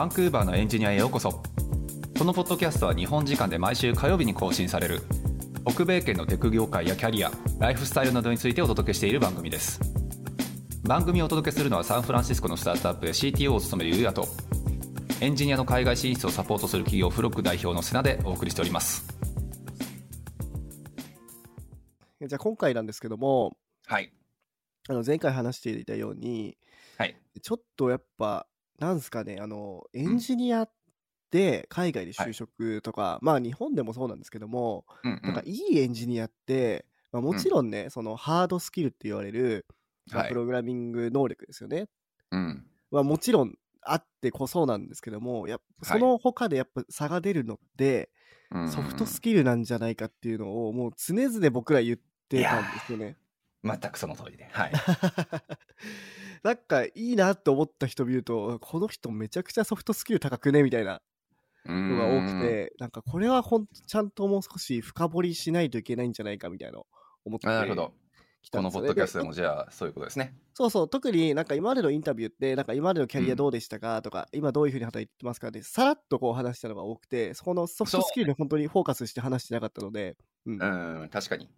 バンクーバーのエンジニアへようこそ。このポッドキャストは日本時間で毎週火曜日に更新される。北米圏のテク業界やキャリアライフスタイルなどについてお届けしている番組です。番組をお届けするのはサンフランシスコのスタートアップで CTO を務めるゆうやとエンジニアの海外進出をサポートする企業フロック代表の瀬名でお送りしております。じゃあ今回なんですけども、はい。あの前回話していたように、はい。ちょっとやっぱ、なんですかね、あの、エンジニアって海外で就職とか、まあ日本でもそうなんですけども、うんうん。なんかいいエンジニアって、まあ、もちろんね、そのハードスキルって言われる、まあはい。プログラミング能力ですよね。うん。はもちろんあってこそなんですけども、やっぱはい。その他でやっぱ差が出るのって、うんソフトスキルなんじゃないかっていうのを、もう常々僕ら言ってたんですよね。全くその通りではい なんかいいなって思った人見ると、この人めちゃくちゃソフトスキル高くねみたいなのが多くて、なんかこれはほんとちゃんともう少し深掘りしないといけないんじゃないかみたいな思ってあなるほど。このポッドキャストでもでじゃあそういうことですね。そうそう、特になんか今までのインタビューって、なんか今までのキャリうんアどうでしたかとか、今どういうふうに働いてますかで、さらっとこう話したのが多くて、そこのソフトスキルに本当にフォーカスして話してなかったので、うん。うん確かに。っ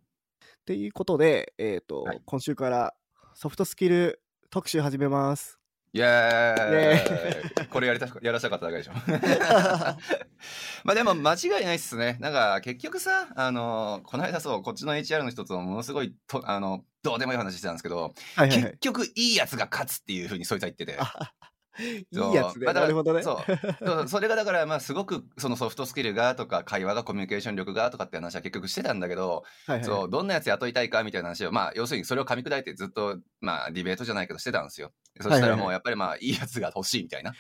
ていうことで、えっ、と、はい。今週からソフトスキル特集始めます。イエーイ。これやりたやらせたかっただけでしょ。まあでも間違いないっすね。なんか結局さあのこの間そうこっちの HR の一つもものすごいとあのどうでもいい話してたんですけど、はいはいはい。結。局いいやつが勝つっていうふうにそいつは言ってて。あ いいやつね。まあだからなるほどね。そうそれがだからまあすごくそのソフトスキルがとか会話がコミュニケーション力がとかって話は結局してたんだけど、はいはい。そうどんなやつ雇いたいかみたいな話をまあ要するにそれを噛み砕いてずっとまあディベートじゃないけどしてたんですよ。そしたらもうやっぱりまあいいやつが欲しいみたいな、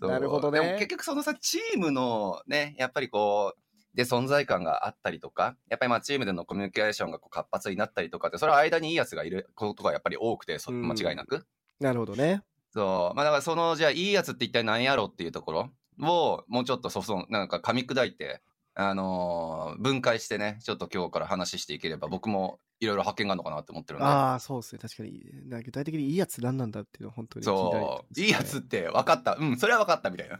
なるほどね。でも結局そのさチームのねやっぱりこうで存在感があったりとかやっぱりまあチームでのコミュニケーションがこう活発になったりとかってそれは間にいいやつがいることがやっぱり多くてそうん。間違いなく、なるほどね。そう。まあだからその、じゃあいいやつって一体何やろうっていうところを、もうちょっとソフト、なんか噛み砕いて、あのー分解してね、ちょっと今日から話していければ、僕もいろいろ発見があるのかなって思ってるんで。ああ、そうですね。確かに。具体的にいいやつ何なんだっていうのは本当にそう。いいやつって分かった。うん、それは分かったみたいな。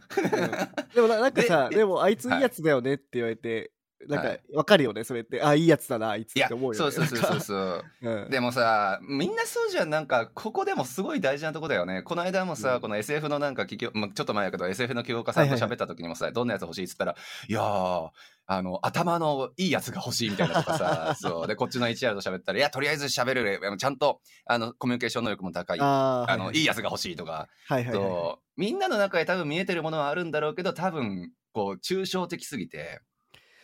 でもななんかさ、ででもあいついいやつだよねって言われて、なんかわかるよね、それって。あ、いいやつだな、あいつって思うよね。そうそうそうそう。そう。うん。でもさみんなそうじゃん。なんかここでもすごい大事なとこだよね。この間もさ、うん。この SF のなんか企業、まあ、ちょっと前やけど SF の起業家さんと喋った時にもさ、どんなやつ欲しいっつったらいやーあの頭のいいやつが欲しいみたいなとかさ そう。でこっちの HR と喋ったらいやとりあえず喋れる。ちゃんとあのコミュニケーション能力も高い。ああーのいいやつが欲しいとか、はいはいはい。みんなの中で多分見えてるものはあるんだろうけど多分こう抽象的すぎて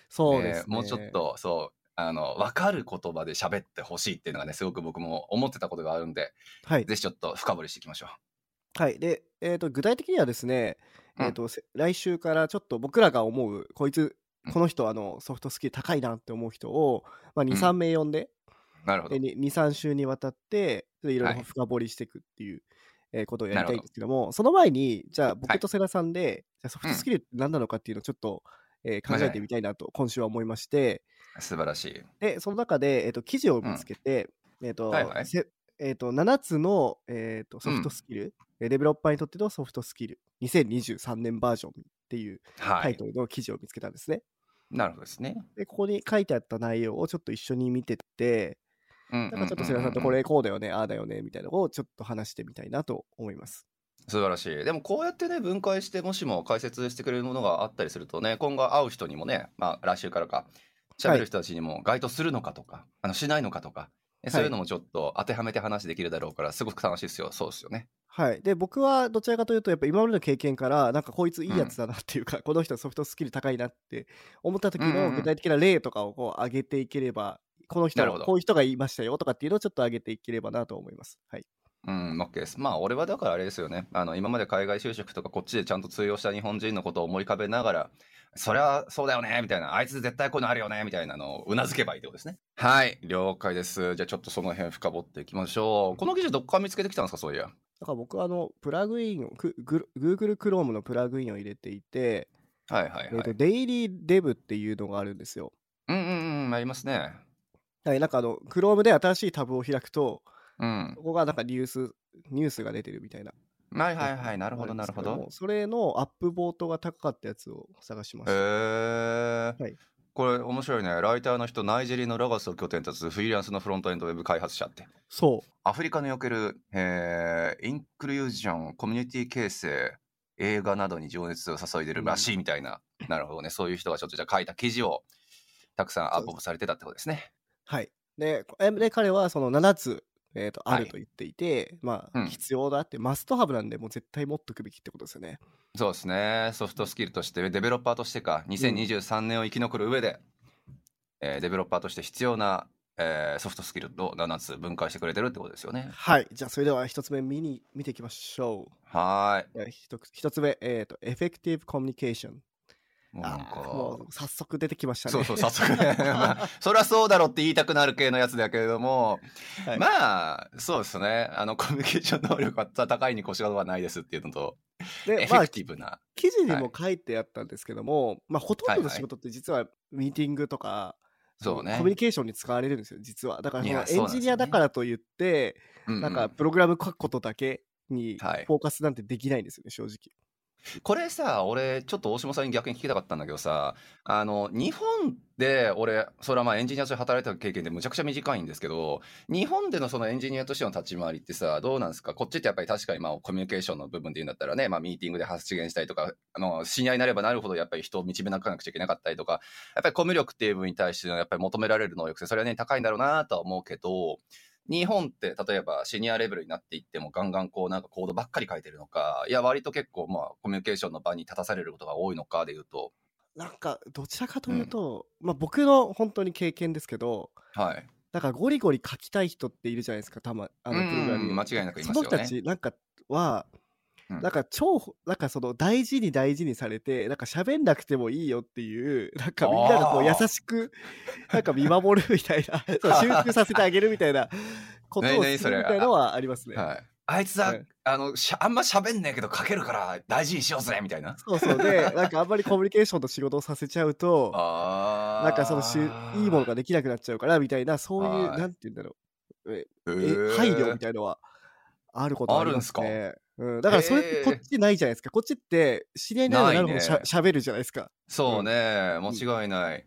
そうですね。ねもうちょっ。とそうあの分かる言葉で喋ってほしいっていうのがねすごく僕も思ってたことがあるんではい。ぜひちょっと深掘りしていきましょはい。で、えっ、と、具体的にはですね、うんえっ、と、せ来週からちょっと僕らが思う、こいつうん、この人、あの、ソフトスキル高いなって思う人を、まあ、2、うん3名呼んで、う。なるほどで。2、3週にわたって、いろいはいろ深掘りしていくっていう、えーことをやりたないんですけども、その前に、じゃあは僕いと世良さんで、じゃあソフトスキルって何なのかっていうのをちょっと、えー考えてみたいなと今週は思いまして、素晴らしい。で、その中で、えー、と記事を見つけて、えーとはいはいせえー、と7つの、えー、とソフトスキル、えーデベロッパーにとってのソフトスキル、2023年バージョンっていうはい。タイトルの記事を見つけたんですね。なるほどですね。で、ここに書いてあった内容をちょっと一緒に見てって、うんなんかちょっと世良さんとこれこうだよね、ああだよねみたいなのをちょっと話してみたいなと思います。素晴らしい。でもこうやってね分解してもしも解説してくれるものがあったりするとね今後会う人にもねまあ来週からか喋る人たちにも該当するのかとか、あのしないのかとか。えそういうのもちょっと当てはめて話できるだろうからすごく楽しいですよそうですよね。はい、で僕はどちらかというとやっぱ今までの経験からなんかこいついいやつだなっていうか、この人ソフトスキル高いなって思った時うんうんうん。の具体的な例とかをこう上げていければこの人なるほど。こういう人が言いましたよとかっていうのをちょっと上げていければなと思います。はい、うん、OK です。まあ、俺はだからあれですよね。あの、今まで海外就職とかこっちでちゃんと通用した日本人のことを思い浮かべながら、それはそうだよねみたいな、あいつ絶対こういうのあるよねみたいなのをうなずけばいいってことですね。はい、了解です。じゃあちょっとその辺深掘っていきましょう。この記事どっから見つけてきたんですか、そういや。だから僕はあのプラグインを Google Chrome のプラグインを入れていて、はいはいはい。えーとデイリーデブっていうのがあるんですよ。うんうんうん、ありますね。はい、なんかあの Chrome で新しいタブを開くとうんこ。こがなんかニュースニュースが出てるみたいなはいはいはい、なるほどなるほど。それのアップボートが高かったやつを探しました。へえ、はいこれ面白いね。ライターの人、ナイジェリアのラガスを拠点とするフリーランスのフロントエンドウェブ開発者って。そう。アフリカにおける、えーインクルージョン、コミュニティ形成、映画などに情熱を注いでるらしいみたいな、なるほどね。そういう人がちょっとじゃあ書いた記事をたくさんアップされてたってことですね。はい。で、えで彼はその7つ、えーとあると言っていて、まあ、うん必要だって、マストハブなんで、もう絶対持っとくべきってことですよね。そうですね。ソフトスキルとして、デベロッパーとしてか、2023年を生き残る上で、えーデベロッパーとして必要な、えーソフトスキルを7つ分解してくれてるってことですよね。はい。じゃあ、それでは一つ目見に、見ていきましょはーい。う。えー一つ一つ目、えっ、と、エフェクティブコミュニケーション。なんあーもかう、早速出てきましたね。そうそう、早速ね。まあ、そりゃそうだろうって言いたくなる系のやつだけれども、はいまあ、そうですね。あの、コミュニケーション能力は高いに越しはないですっていうのと、で、まあエフェク、ティブな。記事にも書いてあったんですけども、まあ、ほとんどのはいはい仕事って実はミーティングとか、そうねコミュニケーションに使われるんですよ、実は。だからエンジニアだからといって、うんうんなんかプログラム書くことだけにはいフォーカスなんてできないんですよね、正直。これさ、俺、ちょっと大島さんに逆に聞きたかったんだけどさ、あの、日本で、俺、それはまあエンジニアとして働いた経験でむちゃくちゃ短いんですけど、日本でのそのエンジニアとしての立ち回りってさ、どうなんですか？こっちってやっぱり確かにまあコミュニケーションの部分で言うんだったらね、まあミーティングで発言したりとか、あの、知り合いになればなるほどやっぱり人を導かなくちゃいけなかったりとか、やっぱりコミュ力っていう部分に対してのやっぱり求められる能力性、それはね、高いんだろうなとは思うけど、日本って例えばシニアレベルになっていってもガンガンこうなんかコードばっかり書いてるのか、いや割と結構まあコミュニケーションの場に立たされることが多いのかでいうと、なんか、どちらかというと、まあ僕の本当に経験ですけど、はい。だからゴリゴリ書きたい人っているじゃないですか、たま、あの、プログラミングうん間違いなくいそますよね。の人たち、なんかは、うんなんか超、なんかその大事に大事にされて、なんか喋んなくてもいいよっていう、なんかみんながこう優しく、なんか見守るみたいな、そう集中させてあげるみたいなことをするみたいなのはありますね。はい。あいつは、はいあのしゃあんま喋んねえけど書けるから大事にしようぜみたいな。そうそう。で、なんかあんまりコミュニケーションと仕事をさせちゃうと、あなんかそのしゅいいものができなくなっちゃうからみたいな、そういう、はい。なんて言うんだろう、えええ配慮みたいのはあることありますあね。うん、だからそれってこっちないじゃないですか。こっちって知り合いになるほどしゃべるじゃないですか。そうね、間違いない。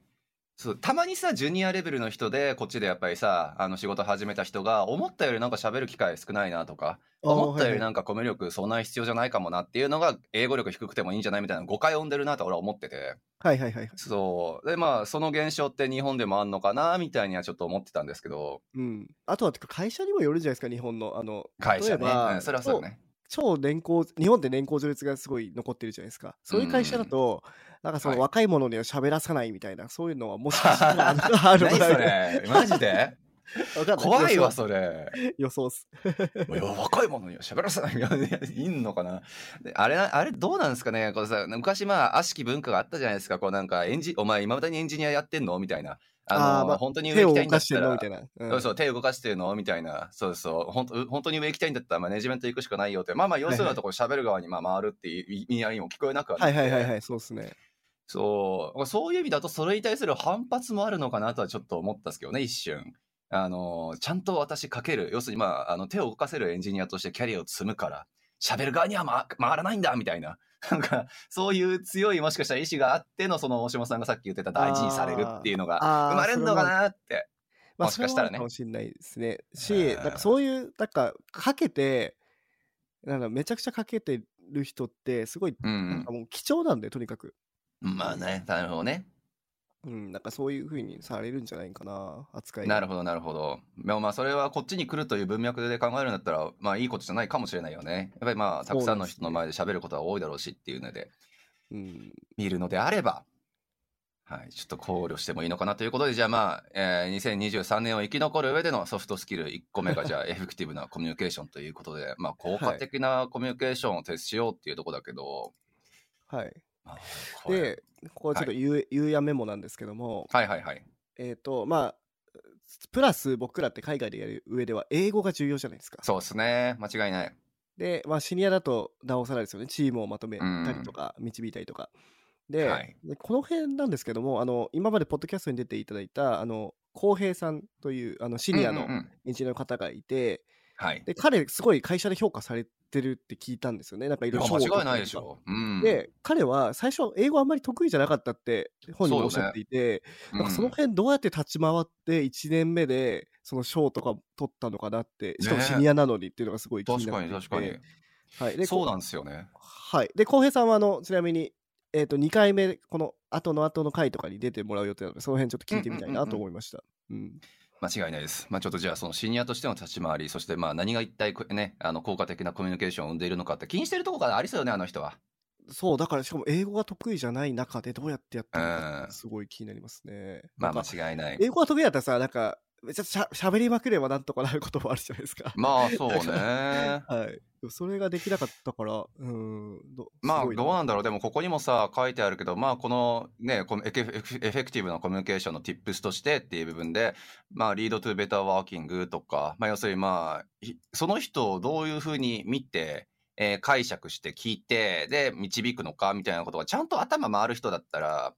そうたまにさジュニアレベルの人でこっちでやっぱりさあの仕事始めた人が思ったよりなんか喋る機会少ないなとか思ったよりなんかコミュ力そんなに必要じゃないかもなっていうのが英語力低くてもいいんじゃないみたいな誤解を生んでるなと俺は思っててはいはいはいはい。そうでまあその現象って日本でもあんのかなみたいにはちょっと思ってたんですけどうん。あとはてか会社にもよるじゃないですか、日本の。あの、会社ね、うんそれはそうだね超年功、日本って年功序列がすごい残ってるじゃないですか。そういう会社だと、なんかそのはい。若い者には喋らさないみたいな、そういうのはもしかしたらあるのかな。れ？マジで？怖いわそれ。予想っす。いや若い者には喋らせないいやいやいんのかな？であれなあれどうなんですかね？これさ昔まあ悪しき文化があったじゃないですか。こうなんかエンジお前今までにエンジニアやってんの？みたいなあのまあ本当に上行きたいんだったら。うん。そうそう手動かしてるの？みたいな。そうそう。本当本当に上行きたいんだったらマネジメント行くしかないよって。まあまあ要するにところ喋る側にまあ回るっていう意味合いも聞こえなくはなはいはいはいはい、そうですね。そう。そういう意味だとそれに対する反発もあるのかなとはちょっと思ったんですけどね一瞬。あのちゃんと私かける。要するにまああの手を動かせるエンジニアとしてキャリアを積むから喋る側には、ま、回らないんだみたいな なんかそういう強いもしかしたら意志があってのその大島さんがさっき言ってた大事にされるっていうのが生まれるのかなってまあ、もしかしたらねかもしれないですね。うし、んなんかそういう、なんか、かけて、なんかめちゃくちゃかけてる人って、すごい、うんなんかもう貴重なんだよ、とにかく。まあねなるほどねうん、なんかそういうふうにされるんじゃないかな、扱い。なるほどなるほどでもまあそれはこっちに来るという文脈で考えるんだったらまあいいことじゃないかもしれないよねやっぱりまあたくさんの人の前で喋ることは多いだろうしっていうのでうん。見るのであれば、はい、ちょっと考慮してもいいのかなということで、じゃあまあ、えー2023年を生き残る上でのソフトスキル1個目が、じゃあ エフェクティブなコミュニケーションということで、まあ、効果的なコミュニケーションを徹しようっていうところだけど、はい。まあこれで、ここちょっと言う、言うやメモなんですけども、はいはいはい。えっ、と、まあ、プラス僕らって海外でやる上では英語が重要じゃないですか。そうですね。間違いない。で、まあ、シニアだとなおさらですよね。チームをまとめたりとか、導いたりとか。で,、はいでこの辺なんですけども、あの今までポッドキャストに出ていただいた、あの浩平さんというあのシニアのエンジニアの方がいて、はい。で、彼、すごい会社で評価されてるって聞いたんですよね。なんかいろいろ間違いないでしょ。うん。で、彼は最初、英語あんまり得意じゃなかったって本人もおっしゃっていて、うん、なんかその辺どうやって立ち回って1年目でその賞とか取ったのかなって、しかもねシニアなのにっていうのがすごい気に確かなっていてに確かに。はい。で、そうこなんですよね。はい。で、浩平さんは、あの、ちなみに、えっ、と、2回目、この後の後の回とかに出てもらう予定なので、その辺ちょっと聞いてみたいなと思いました。うん間違いないです。まあ、ちょっとじゃあそのシニアとしての立ち回り、そしてまあ何が一体こね、あの効果的なコミュニケーションを生んでいるのかって気にしてるところがありそうよね、あの人は。そう、だからしかも英語が得意じゃない中でどうやってやってるのかうんすごい気になりますね。まあ間違いない。英語が得意だったらさ、なんか、めっちゃしゃ喋りまくればなんとかなることもあるじゃないですか。まあそうね。はい。それができなかったから、うん、どまあどうなんだろうでもここにもさ書いてあるけどまあこのねこのエフェクティブなコミュニケーションの tips としてっていう部分でまあリードトゥベターワーキングとかまあ要するにまあひその人をどういうふうに見て、えー解釈して聞いてで導くのかみたいなことがちゃんと頭回る人だったら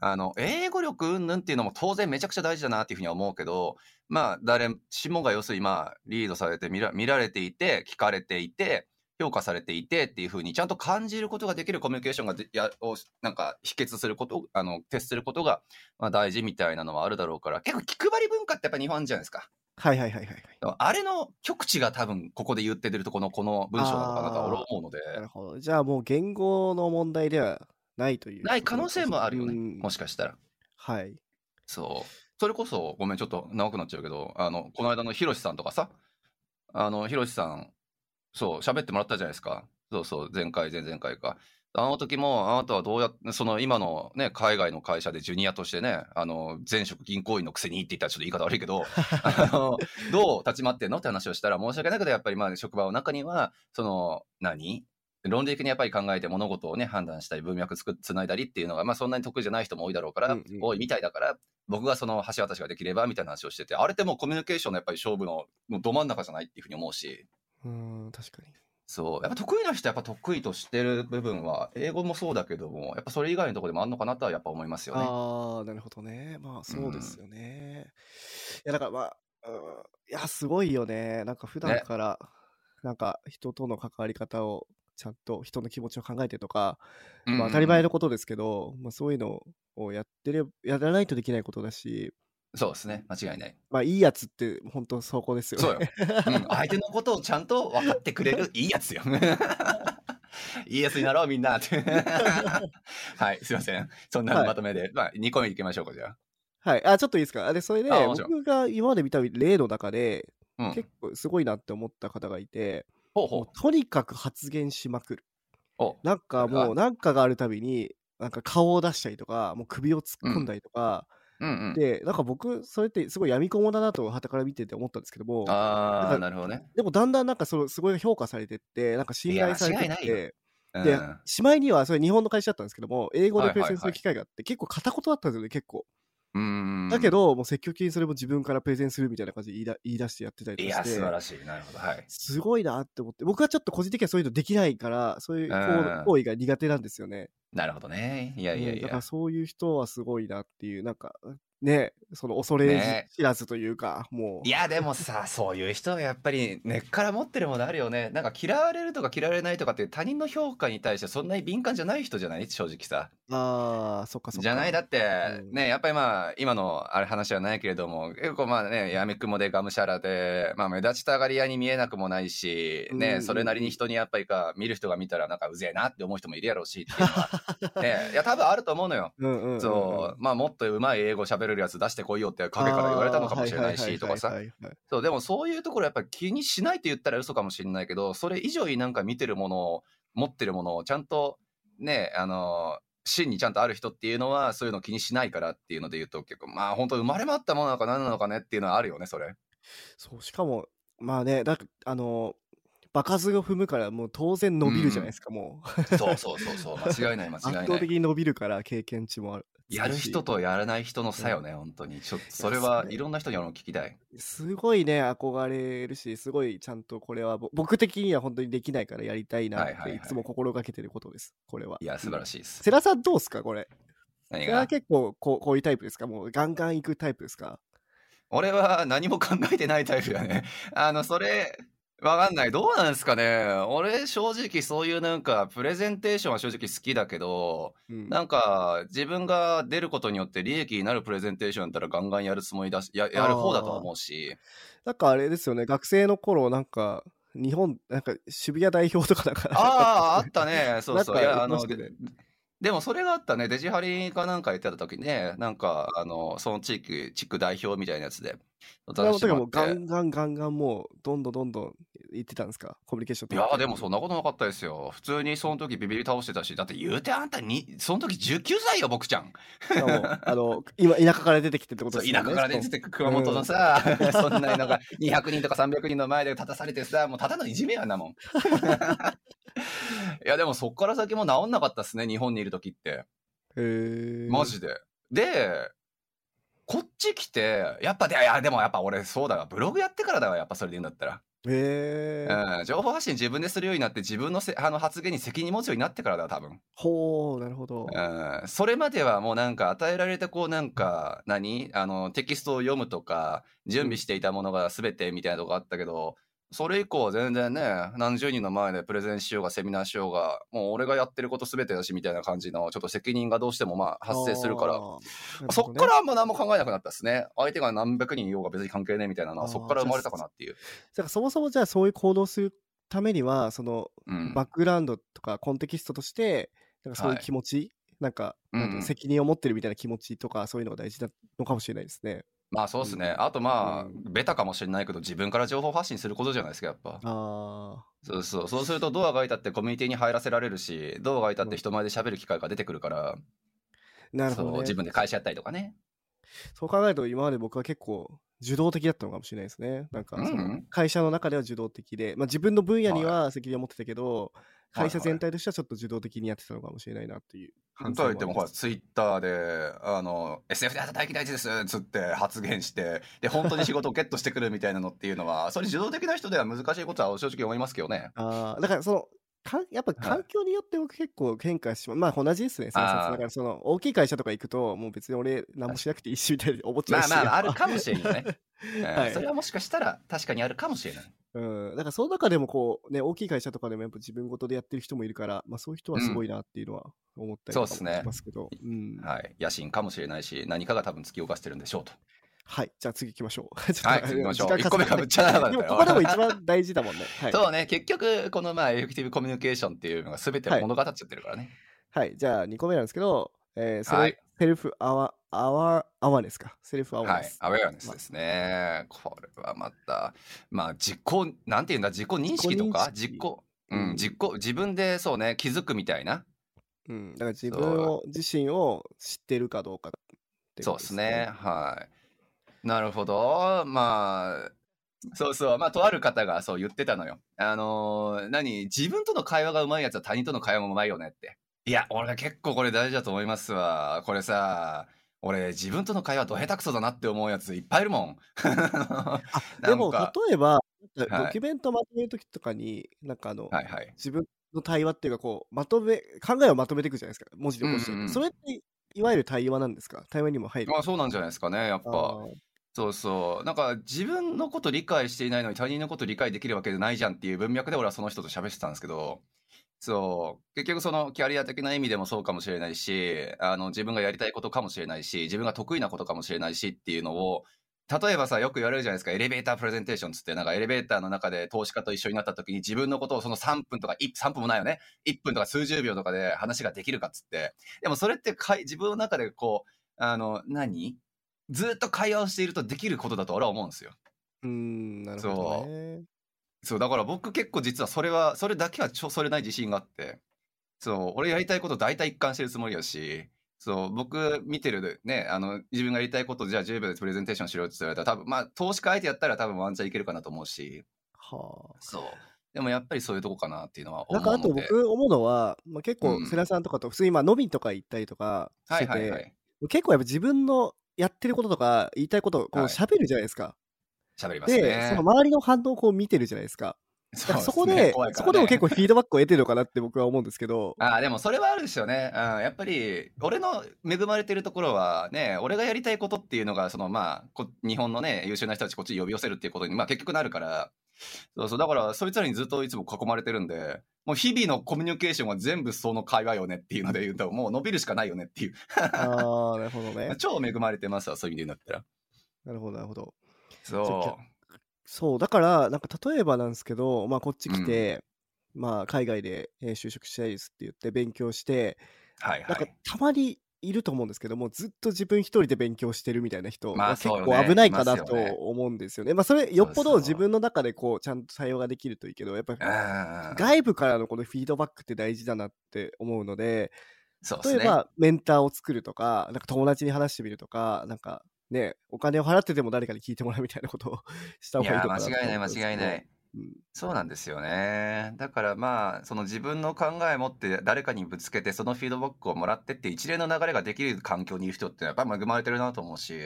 あの英語力云々っていうのも当然めちゃくちゃ大事だなっていうふうには思うけどまあ誰しもが要するにまあリードされて見ら見られていて聞かれていて評価されていてっていうふうにちゃんと感じることができるコミュニケーションがでやをなんか秘訣することあの徹することがまあ大事みたいなのはあるだろうから結構気配り文化ってやっぱ日本じゃないですか。はいはいはいはいはい。あれの極致が多分ここで言ってるとこのこの文章なのかなとは俺は思うのでなるほど。じゃあもう言語の問題ではないという。ない可能性もあるよねうんもしかしたら。はい。そう。それこそ、ごめん、ちょっと長くなっちゃうけど、あの、この間のヒロシさんとかさ、あの、ヒロシさん、そう、喋ってもらったじゃないですか。そうそう、前回、前々回か。あの時も、あなたはどうやって、その今のね、海外の会社でジュニアとしてね、あの、前職銀行員のくせにって言ったらちょっと言い方悪いけど、あの、どう立ち回ってんの？って話をしたら、申し訳ないけど、やっぱりまあ、職場の中には、その、何？論理的にやっぱり考えて物事をね、判断したり、文脈つないだりっていうのが、まあそんなに得意じゃない人も多いだろうから、うんうん多いみたいだから、僕がその橋渡しができればみたいな話をしてて、あれってもうコミュニケーションのやっぱり勝負のもうど真ん中じゃないっていうふうに思うし、うーん、確かに。そう、やっぱ得意な人はやっぱ得意としてる部分は、英語もそうだけども、やっぱそれ以外のところでもあるのかなとはやっぱ思いますよね。ああ、なるほどね。まあ、そうですよね。いや、だからまあ、うんいや、すごいよね。なんか普段ねから、なんか人との関わり方を、ちゃんと人の気持ちを考えてとか、まあ、当たり前のことですけど、まあ、そういうのをやってれば、やらないとできないことだし、そうですね、間違いない。まあ、いいやつって本当そこですよね。そうよ。うん、相手のことをちゃんと分かってくれる いいやつよ。いいやつになろうみんなって。はい、すいません。そんなはいまとめで、まあ2個目いきましょうかじゃはい。あ、ちょっといいですか？あで、それで、僕が今まで見た例の中で、あ。うん。結構すごいなって思った方がいて、ほうほう。もうとにかく発言しまくる。おなんかもう、なんかがあるたびに、なんか顔を出したりとか、もう首を突っ込んだりとか、うんうん。で、なんか僕、それってすごい闇雲だなと、旗から見てて思ったんですけども、ああ、なるほどね。でもだんだんなんかそのすごい評価されてって、なんか信頼されてって、うんで、しまいには、それ日本の会社だったんですけども、英語ではいはいはいプレゼンする機会があって、結構片言だったんですよね、結構。うん。だけど、もう積極的にそれも自分からプレゼンするみたいな感じで言いだ言い出してやってたりいや、とかして、素晴らしい。なるほど。はい。すごいなって思って、僕はちょっと個人的にはそういうのできないから、そういう行為が苦手なんですよね。なるほどね。いやいやいや。うんだからそういう人はすごいなっていう、なんか、ね、その恐れね知らずというか、もう。いや、でもさ、そういう人はやっぱり根っから持ってるものあるよね。なんか嫌われるとか嫌われないとかって他人の評価に対してそんなに敏感じゃない人じゃない？正直さ。ああ、そっかそっか。じゃない？だって、うんね、やっぱりまあ、今のあれ話はないけれども、結構まあね、やみくもでがむしゃらで、まあ目立ちたがり屋に見えなくもないし、ね、うんそれなりに人にやっぱりか、見る人が見たらなんかうぜえなって思う人もいるやろうしっていうのは、ね、いや多分あると思うのよ。うんうんうんうん、そう、まあもっと上手い英語喋れるやつ出してこいよって陰から言われたのかもしれないしとかさ。そう、でもそういうところやっぱり気にしないって言ったら嘘かもしれないけど、それ以上になんか見てるものを、持ってるものをちゃんとね、あの、真にちゃんとある人っていうのはそういうの気にしないからっていうので言うと結構まあ本当生まれ持ったものなのか何なのかねっていうのはあるよね、それ。そう、しかも、まあね、だあの、場数を踏むから、もう当然伸びるじゃないですか、もう。そうそうそうそう、間違いない 間圧違いない。倒的に伸びるから、経験値もある。やる人とやらない人の差よね、本当に。ちょっとそれはいろんな人に俺も聞きたい。すごいね、憧れるし、すごいちゃんとこれはぼ、僕的には本当にできないからやりたいなはいはいはいっていつも心がけてることです、これは。いや、素晴らい。しいです。世良さんどうすか、これ？何が？世良は結構こうこういうタイプですか？もうガンガン行くタイプですか？俺は何も考えてないタイプだね。あの、それ、わかんない。どうなんですかね。俺、正直そういうなんか、プレゼンテーションは正直好きだけど、うんなんか、自分が出ることによって利益になるプレゼンテーションだったらガンガンやるつもりだし、ややる方だとは思うし。なんかあれですよね、学生の頃、なんか、日本、なんか渋谷代表とかなんか、ああ、あったね。そうそう。いや、ああの、でもそれがあったね。デジハリかなんか言ってた時ね、なんか、あの、その地域、地区代表みたいなやつで、それの時はもガンガンガンガンもう、どんどんどんどん言ってたんですか？コミュニケーションい取ってやーでもそんなことなかったですよ。普通にその時ビビり倒してたし、だって言うてあんたに、その時19歳よ、僕ちゃん。しかも、あの、今、田舎から出てきてってことですよね。田舎から出てて熊本のさ、そんななんか200人とか300人の前で立たされてさ、もうただのいじめやんなもん。いやでもそっから先も治んなかったっすね、日本にいる時って。へーマジで。で、こっち来て、やっぱで、いやでもやっぱ俺そうだわ、ブログやってからだわ、やっぱそれで言うんだったら。へーうん、情報発信自分でするようになって自分のせあの発言に責任持つようになってからだわ多分、ほう、なるほど。うん、それまではもうなんか与えられたこうなんか何？あのテキストを読むとか準備していたものが全てみたいなとこあったけどそれ以降は全然ね何十人の前でプレゼンしようがセミナーしようがもう俺がやってること全てだしみたいな感じのちょっと責任がどうしてもまあ発生するから。あーそっからあんま何も考えなくなったですね。相手が何百人いようが別に関係ねえみたいなのはそっから生まれたかなっていう、だからそもそもじゃあそういう行動するためには、その、うん、バックグラウンドとかコンテキストとして、なんかそういうはい気持ち、なんか、うんなんていうの責任を持ってるみたいな気持ちとか、そういうのが大事なのかもしれないですね。まあそうですね。あとまあ、うベタかもしれないけど、自分から情報発信することじゃないですか、やっぱ。あそうそう。そうすると、ドアが開いたってコミュニティに入らせられるし、ドアが開いたって人前で喋る機会が出てくるから、あ、なるほそう、ど、ね。自分で会社やったりとかね。そう考えると、今まで僕は結構、受動的だったのかもしれないですね。なんか、会社の中では受動的で、まあ、自分の分野には責任を持ってたけど、はい会社全体としてはちょっと受動的にやってたのかもしれないなっていう反とは言っても、ほら。ツイッターで、あの、SF で働き大事ですっつって発言して、で、本当に仕事をゲットしてくるみたいなのっていうのは、それ受動的な人では難しいことは正直思いますけどね。ああ、だからその、かやっぱ環境によって僕結構変化しま、まあ同じですね、だからその大きい会社とか行くと、もう別に俺何もしなくていいしみたいに思っちゃうし。まあまあ、あるかもしれないね。うんはいそれはもしかしたら確かにあるかもしれない。うん。だからその中でもこう、ね、大きい会社とかでもやっぱ自分ごとでやってる人もいるから、まあそういう人はすごいなっていうのは思ったりとかもしそうっすねますけど。うん。はい。野心かもしれないし、何かが多分突き動かしてるんでしょうと。はい。じゃあ次行きましょう。はい、次行きましょう。時間1個目がぶっちゃ長かったよでもここでも一番大事だもんね。はい。そうね、結局、このまあ、エフェクティブコミュニケーションっていうのが全てを物語っちゃってるからね。はい。じゃあ2個目なんですけど、えー、それ、はいセルフアワ、アワ、アワですか？セルフアワはいです。。アウェアネスですね。これはまた、まあ、実行、なんていうんだ、自己認識とか、実行、ううんん、実行、自分でそうね、気づくみたいな。うん、だから自分を自身を知ってるかどうかってそうですね。。はい。なるほど。まあ、そうそう。まあ、とある方がそう言ってたのよ。あのー何自分との会話がうまいやつは他人との会話もうまいよねって。いや、俺結構これ大事だと思いますわ。これさ、俺自分との会話ど下手くそだなって思うやついっぱいいるもん。あ でも例えば、ドはいキュメントまとめるときとかに、なんかあの、はいはい。自分の対話っていうかこうまとめ考えをまとめていくじゃないですか文字で起こして、うんうんうんそれっていわゆる対話なんですか？対話にも入る？まあそうなんじゃないですかね、やっぱ。そうそう。なんか自分のこと理解していないのに他人のこと理解できるわけじゃないじゃんっていう文脈で俺はその人と喋ってたんですけど、そう。結局そのキャリア的な意味でもそうかもしれないし、あの自分がやりたいことかもしれないし、自分が得意なことかもしれないしっていうのを、例えばさ、よく言われるじゃないですか、エレベータープレゼンテーションつって、なんかエレベーターの中で投資家と一緒になった時に自分のことをその3分とか、3分もないよね。1分とか数十秒とかで話ができるかっつって。でもそれってかい自分の中でこう、あの、何？ずっと会話をしているとできることだと俺は思うんですよ。うーんなるほどねそう、だから僕結構実はそれは、それだけはちょ、それない自信があって、そう、俺やりたいこと大体一貫してるつもりやし、そう、僕見てるね、あの、自分がやりたいことじゃあ10秒でプレゼンテーションしろって言われたら多分、まあ、投資家相手やったら多分ワンチャンいけるかなと思うし、はそう。でもやっぱりそういうとこかなっていうのはあなんかあと思うので。僕思うのは、まあ、結構うん世良さんとかと普通にまあ飲みとか行ったりとかしはてて、いはいはい。結構やっぱ自分のやってることとか言いたいことをこうはい。喋るじゃないですか、喋りますで、ねその。周りの反応をこう見てるじゃないですか。だからそこで、そこでも結構フィードバックを得てるのかなって僕は思うんですけど。ああ、でもそれはあるですよね。うん、やっぱり、俺の恵まれてるところはね、俺がやりたいことっていうのが、そのまあ、こ日本のね、優秀な人たちこっちに呼び寄せるっていうことに、まあ結局なるから、そうそう、だからそいつらにずっといつも囲まれてるんで、もう日々のコミュニケーションは全部その会話よねっていうので言うと、もう伸びるしかないよねっていう。ああ、なるほどね。超恵まれてますわ、そういう意味で言うんだったら。なるほど、なるほど。そう。そう、だから、なんか例えばなんですけど、まあこっち来て、うん、まあ海外で就職したいですって言って勉強して、はいはい、なんかたまにいると思うんですけども、ずっと自分一人で勉強してるみたいな人は結構危ないかなと思うんですよね。まあそれよっぽど自分の中でこうちゃんと対応ができるといいけど、やっぱり外部からのこのフィードバックって大事だなって思うので、例えばメンターを作るとか、なんか友達に話してみるとか、なんかね、お金を払ってでも誰かに聞いてもらうみたいなことをした方がいいとか間違いない間違いない、うん、そうなんですよね。だからまあその自分の考え持って誰かにぶつけてそのフィードバックをもらってって一連の流れができる環境にいる人ってやっぱ恵まれてるなと思うし。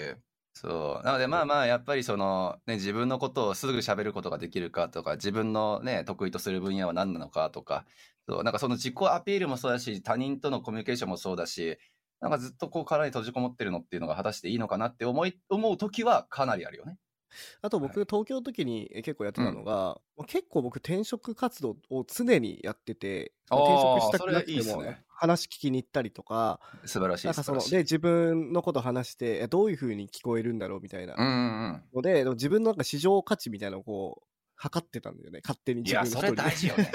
そう。なのでまあまあやっぱりその、ね、自分のことをすぐ喋ることができるかとか自分のね得意とする分野は何なのかとか。そう。なんかその自己アピールもそうだし他人とのコミュニケーションもそうだしなんかずっとこう殻に閉じこもってるのっていうのが果たしていいのかなって思い思う時はかなりあるよね。あと僕、東京の時に結構やってたのが、うん、結構僕転職活動を常にやってて、転職したくなくても話聞きに行ったりとか、素晴らしいなんかそので自分のこと話してどういうふうに聞こえるんだろうみたいな。ので、自分のなんか市場価値みたいなのをこう測ってたんだよね。勝手に自分のいやそれ大事よね。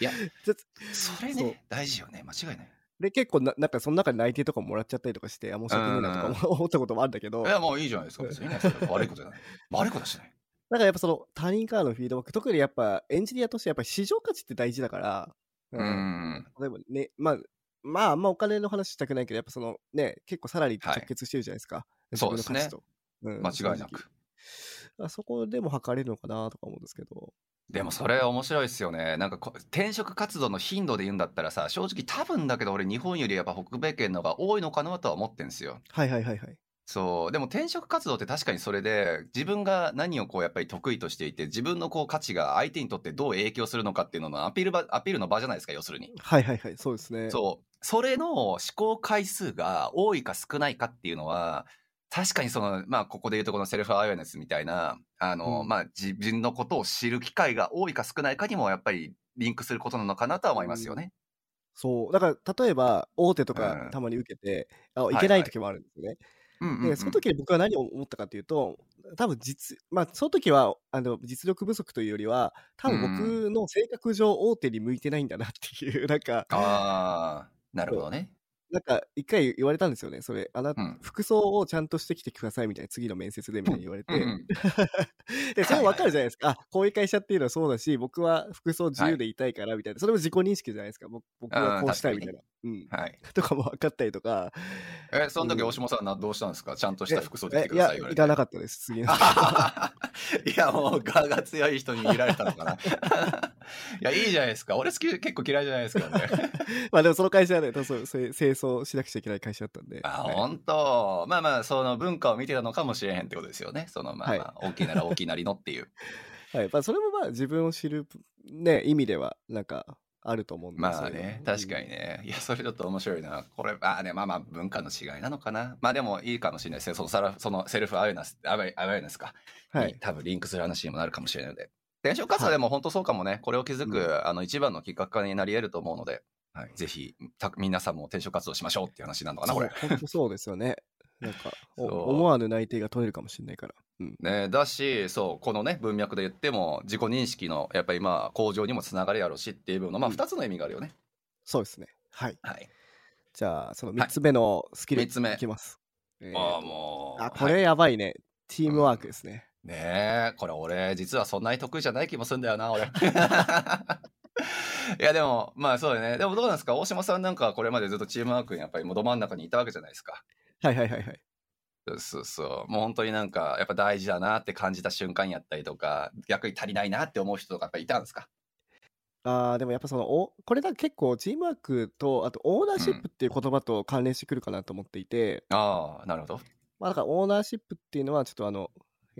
いや それね大事よね。間違いないで、結構な、なんかその中で内定とかもらっちゃったりとかして、あ、申し訳ないなとかも思ったこともあるんだけど。いや、もういいじゃないですか。別にね。悪いことじゃない。悪いことしない。だからやっぱその他人からのフィードバック、特にやっぱエンジニアとしてやっぱり市場価値って大事だから、うん。例えばね、まあ、まあ、あんまお金の話したくないけど、やっぱそのね、結構サラリーと直結してるじゃないですか。はい、そうですね。うん、間違いなく。あそこでも測れるのかなとか思うんですけど。でもそれ面白いですよね。なんか転職活動の頻度で言うんだったらさ、正直多分だけど俺日本よりやっぱ北米圏の方が多いのかなとは思ってんですよ。はいはいはいはい。そう。でも転職活動って確かにそれで自分が何をこうやっぱり得意としていて自分のこう価値が相手にとってどう影響するのかっていうののアピール場、アピールの場じゃないですか、要するに。はいはいはい。そうですね。そう。それの思考回数が多いか少ないかっていうのは、確かにその、まあ、ここで言うとこのセルフアウェアネスみたいな、あの、うん、まあ、自分のことを知る機会が多いか少ないかにも、やっぱりリンクすることなのかなとは思いますよね。うん、そう。だから、例えば、大手とかたまに受けて、うん、あいけない時もあるんですよね。で、その時に僕は何を思ったかというと、多分実、まあ、その時は、あの、実力不足というよりは、多分僕の性格上大手に向いてないんだなっていう、なんか。ああ、なるほどね。なんか、一回言われたんですよね。それ、あな、うん、服装をちゃんとしてきてくださいみたいな、次の面接でみたいに言われて。うんうん、で、それもわかるじゃないですか。はいはい、あ、こういう会社っていうのはそうだし、僕は服装自由でいたいからみたいな、はい、それも自己認識じゃないですか。僕はこうしたいみたいな。うん。はい。とかも分かったりとか。え、その時、大島さんな、どうしたんですか？ちゃんとした服装で来てくださいいや、行かなかったです、次の。いや、もう、我が強い人に見られたのかな。いや、いいじゃないですか。俺好き、結構嫌いじゃないですかね。まあでもその会社はね、そう清掃しなくちゃいけない会社だったんで。あ、はい、本当まあまあ、その文化を見てたのかもしれへんってことですよね。その、まあまあ、大きいなら大きいなりのっていう。はい。まあ、それもまあ、自分を知る、ね、意味では、なんか、あると思うんですまあね、確かにね。いや、それちょっと面白いな。これ、まあね、まあまあ、文化の違いなのかな。まあでもいいかもしれないですね。そのそのセルフアウェイナス、アウェイアウェイナスか。はい。多分リンクする話にもなるかもしれないので。転職活動でも本当そうかもね。これを気づく、うん、あの、一番のきっかけになり得ると思うので、はい、ぜひた、皆さんも転職活動しましょうっていう話なのかな、これ。本当そうですよね。なんか、思わぬ内定が取れるかもしれないから。うん、ね、だし、そう、このね、文脈で言っても、自己認識の、やっぱりまあ、向上にもつながるやろうしっていう部分の、まあ、2つの意味があるよね。うん、そうですね。はい。はい。じゃあ、その3つ目のスキル、はい、3つ目。いきます。えー、ああ、もう。あ、これやばいね。はい、チームワークですね。うん、ねえ、これ俺、実はそんなに得意じゃない気もするんだよな、俺。いや、でも、まあそうだね。でもどうなんですか？大島さんなんかこれまでずっとチームワークにやっぱりもうど真ん中にいたわけじゃないですか。はいはいはいはい。そうそう。もう本当になんか、やっぱ大事だなって感じた瞬間やったりとか、逆に足りないなって思う人とかやっぱいたんですか？ああ、でもやっぱその、おこれだ結構チームワークと、あとオーナーシップっていう言葉と関連してくるかなと思っていて、ああ、なるほど。まあだからオーナーシップっていうのはちょっとあの、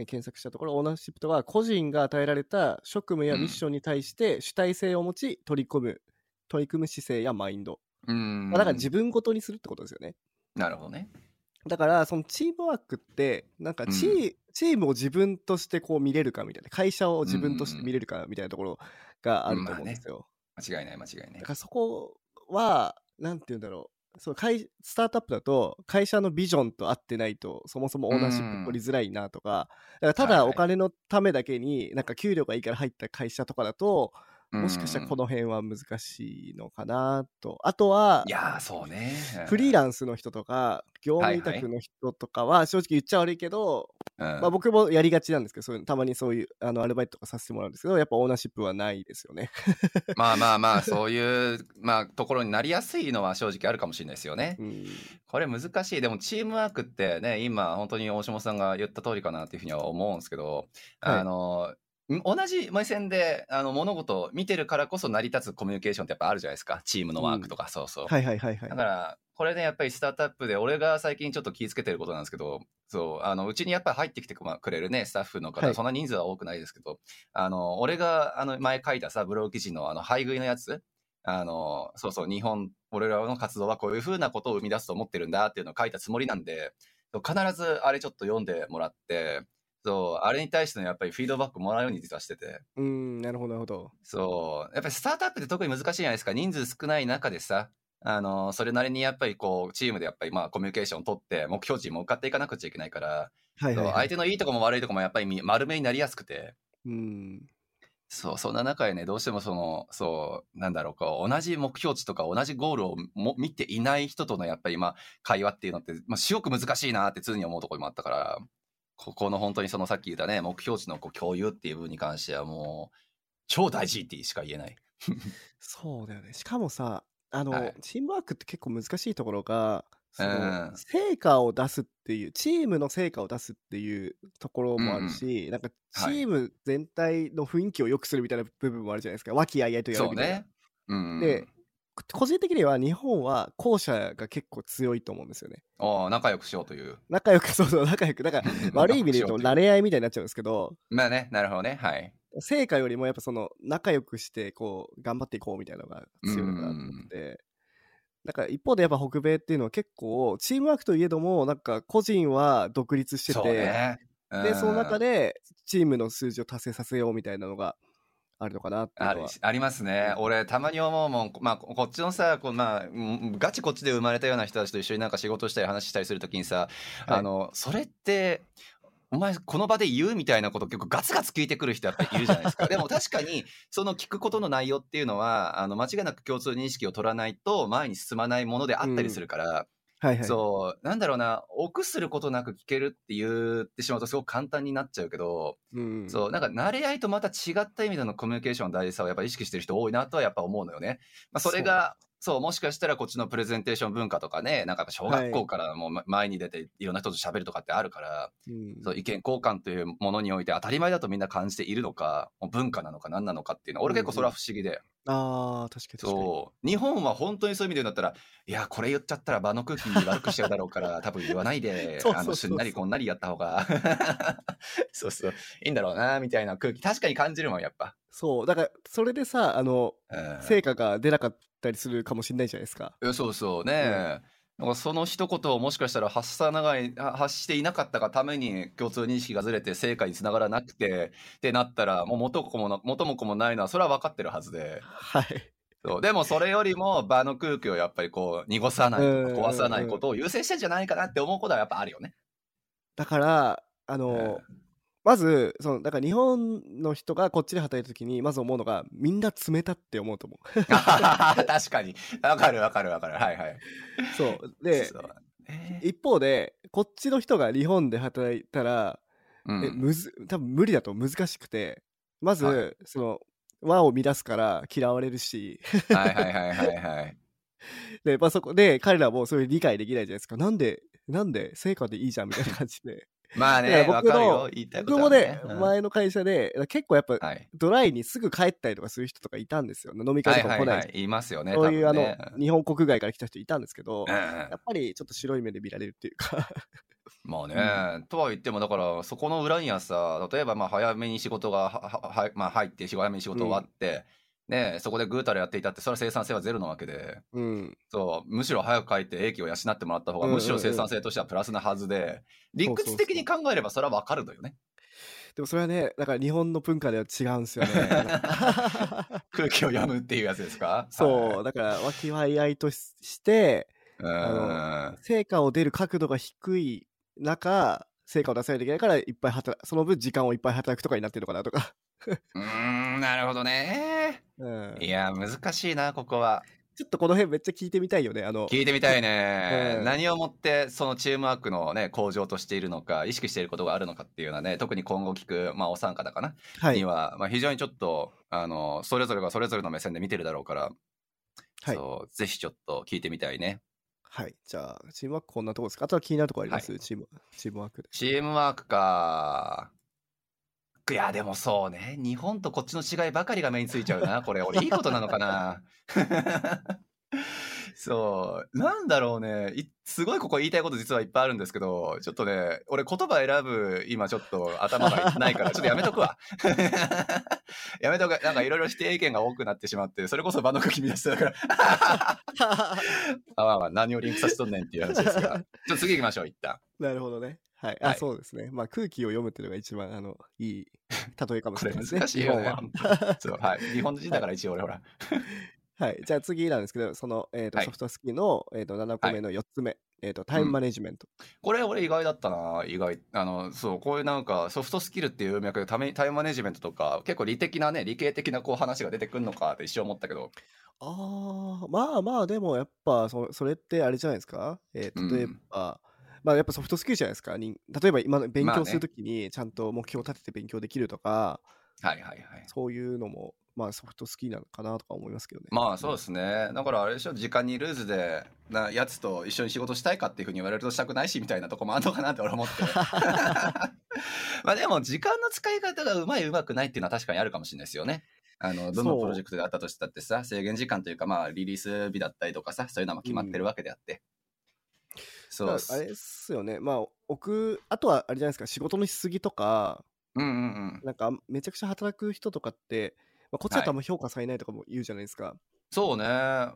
検索したところ、オーナーシップとは個人が与えられた職務やミッションに対して主体性を持ち取り組む、取り組む姿勢やマインド。うんまあ、だから自分ごとにするってことですよね。なるほどね。だから、そのチームワークって、なんかチ,、うチームを自分としてこう見れるかみたいな、会社を自分として見れるかみたいなところがあると思うんですよ。間違いない間違いないだか。らそこは、なんて言うんだろう。そう会スタートアップだと会社のビジョンと合ってないとそもそもオーナーシップ取りづらいなとかだからたはいはい。だお金のためだけになんか給料がいいから入った会社とかだともしかしたらこの。の辺は難しいのかなとあとはいやー、そうね。フリーラランスの人とか業務委託の人とかは正直言っちゃ悪いけど、ン、うんまあ、僕もやりがちなんですけどそういうたまにそういうあのアルバイトとかさせてもらうんですけどやっぱオーナーシップはないですよね。まあまあまあ、そういう、まあ、ところになりやすいのは正直あるかもしれないですよね。うんこれ難しい。でも、チームワークってね、今、本当に大下さんが言った通りかなっていうふうには思うんですけど、はいあの、ん同じ目線であの物事を見てるからこそ成り立つコミュニケーションってやっぱあるじゃないですか。チームのワークとか、そうそう。はいはいはいはいだ。から、これね、やっぱりスタートアップで、俺が最近ちょっと気をつけてることなんですけど、そう、あの、うちにやっぱり入ってきてくれるね、スタッフの方、はいそんな人数は多くないですけど、あの、俺が、あの、前書いたさ、ブログ記事の、あの、配食いのやつ、あの、そうそう、日本、俺らの活動はこういうふうなことを生み出すと思ってるんだっていうのを書いたつもりなんで、必ずあれちょっと読んでもらって、そう、あれに対してのやっぱりフィードバックもらうように実はしてて、うんなるほどなるほど。そう。やっぱりスタートアップって特に難しいじゃないですか。人数少ない中でさ、あの、それなりにやっぱりこう、チームでやっぱりまあコミュニケーションを取って、目標値に向かっていかなくちゃいけないから、はいはい。相手のいいとこも悪いとこもやっぱりみ丸めになりやすくて、うんそう、そんな中でね、どうしてもその、そう、なんだろう、こう、同じ目標値とか同じゴールをも見ていない人とのやっぱりまあ、会話っていうのって、まあ、すごく難しいなって常に思うところもあったから、ここの本当にそのさっき言ったね、目標値のこう共有っていう部分に関してはもう、超大事ってしか言えない。そうだよね。しかもさ、あの、はいチームワークって結構難しいところが、そのうん成果を出すっていう、チームの成果を出すっていうところもあるし、なんかチはいーム全体の雰囲気を良くするみたいな部分もあるじゃないですか。和気あいあいとやるみたいな。ね。うん。で、個人的には日本は後者が結構強いと思うんですよね。お仲良くしようという。仲良く、そうそう、仲良く。だから 悪い意味で言うと、慣れ合いみたいになっちゃうんですけど、まあね、なるほどね。はい。成果よりもやっぱその仲良くしてこう頑張っていこうみたいなのが強いのかなと思ってだから一方でやっぱ北米っていうのは結構チームワークといえどもなんか個人は独立してて、ね。でその中ででチームの数字を達成させようみたいなのがあるのかなってあありますね。俺、たまに思うもん、まあ、こっちのさ、こうまあ、うんガチこっちで生まれたような人たちと一緒になんか仕事したり話したりするときにさ、はいあの、それって、お前この場で言うみたいなこと結構ガツガツ聞いてくる人やっぱりいるじゃないですか。でも確かにその聞くことの内容っていうのはあの間違いなく共通認識を取らないと前に進まないものであったりするから、はいはい。そう。なんだろうな臆することなく聞けるって言ってしまうとすごく簡単になっちゃうけど、うんそうなんか慣れ合いとまた違った意味でのコミュニケーションの大事さをやっぱ意識してる人多いなとはやっぱ思うのよね。まあ、それがそうもしかしたらこっちのプレゼンテーション文化とかねなんか小学校からもうま前に出ていろんな人と喋るとかってあるから、うん。そう意見交換というものにおいて当たり前だとみんな感じているのか文化なのか何なのかっていうのは俺結構それは不思議で、あー確かに確かに。そう日本は本当にそういう意味で言うんだったらいやこれ言っちゃったら場の空気悪くしちゃうだろうから 多分言わないであのすんなりこんなりやった方が そうそういいんだろうなみたいな空気確かに感じるもんやっぱ。そうだからそれでさあのうん。成果が出なかったりするかもしれないじゃないですか。そうそうね、なんかその一言をもしかしたら発さ長いは発していなかったがために共通認識がずれて成果につながらなくてってなったらもう元子もな元も子もないのはそれは分かってるはずで。はい。そう。でもそれよりも場の空気をやっぱりこう濁さない壊さないことを優先してんじゃないかなって思うことはやっぱあるよね。だからあの、まずそのだから日本の人がこっちで働いた時にまず思うのがみんな冷たって思うと思う。確かに。わかるわかるわかる。はいはい。そう。で一方でこっちの人が日本で働いたら、うん。えむず多分無理だと難しくてまず、はい。その和を乱すから嫌われるし。はいはいはいはいはい。で、まあ、そこで彼らもそれ理解できないじゃないですか。なんでなんで成果でいいじゃんみたいな感じでまあね僕の僕もねね。、うん。前の会社で結構やっぱはい。ドライにすぐ帰ったりとかする人とかいたんですよ。飲み会とかも来ない,、はいはい。はい、言いますよね。そういう、あの日本国外から来た人いたんやっうんぱりちょっと白い目で見られるっていうか。まあね、とは言ってもだからそこの裏にはさ例えばまあ早めに仕事がははは、まあ、入って早めに仕事終わって、ね、そこでぐうたらやっていたってそれは生産性はゼロなわけでうん。そうむしろ早く帰って英気を養ってもらった方がむしろ生産性としてはプラスなはずで、理屈的に考えればそれは分かるのよねでもそれはね、だから日本の文化では違うんですよね。空気を読むっていうやつですか？そう、だから、和気あいあいとしして、はい、成果を出る角度が低い中、成果を出さないといけないから、いっぱい働その分時間をいっぱい働くとかになってるのかなとか。うんなるほどね。うん、いや難しいなここは。ちょっとこの辺めっちゃ聞いてみたいよね。あの、聞いてみたいね、うん。何をもってそのチームワークのね向上としているのか意識していることがあるのかっていうのはね特に今後聞く、まあ、お三方かな、はい。に。は、まあ、非常にちょっとあのそれぞれがそれぞれの目線で見てるだろうから、はい。そうぜひちょっと聞いてみたいね。はい。じゃあ、チームワークこんなとこですか？あとは気になるところあります、チーム、チームワークで。チームワークかいやでもそうね。日本とこっちの違いばかりが目についちゃうな。これ俺いいことなのかな。そう。なんだろうね。いすごいここ言いたいこと実はいっぱいあるんですけどちょっとね俺言葉選ぶ今ちょっと頭がないからちょっとやめとくわ。やめとく。なんかいろいろ否定意見が多くなってしまってそれこそ場の空気乱してたから。あまあまあ何をリンクさせとんねんっていう話ですが。ちょっと次行きましょう一旦。なるほどね。はい。あ、はいそうですね。まあ空気を読むっていうのが一番、あの、いい例えかもしこれれないですね。難しいよね。日本は 本当にそうはい。日本人だから一応俺ほら。はい。じゃあ次なんですけど、その、えーとはいソフトスキルの、えー、と7個目の4つ目、えーとタイムマネジメント。これ俺意外だったな。意外。あの、そう、こういうなんかソフトスキルっていう文脈でタメタイムマネジメントとか、結構理的なね、理系的なこう話が出てくるのかって一瞬思ったけど。ああ、まあまあ、でもやっぱそ、それってあれじゃないですか？えー例えば、まあやっぱソフトスキルじゃないですか。に例えば今の勉まあね強するときにちゃんと目標を立てて勉強できるとか、はいはいはい。そういうのも、まあソフトスキルなのかなとか思いますけどね。まあそうですね。だからあれでしょ、時間にルーズで、なやつと一緒に仕事したいかっていうふうに言われるとしたくないしみたいなとこもあるのかなって俺思って。まあでも時間の使い方がうまいうまくないっていうのは確かにあるかもしれないですよね。あのどのプロジェクトであったとしたってさ制限時間というかまあリリース日だったりとかさそういうのも決まってるわけであって、そうあれですよね。まあ、置く、あとはあれじゃないですか、仕事のしすぎとか、うんうんうん。なんかめちゃくちゃ働く人とかって、まあ、こっちだとあんま評価されないとかも言うじゃないですか。そうね。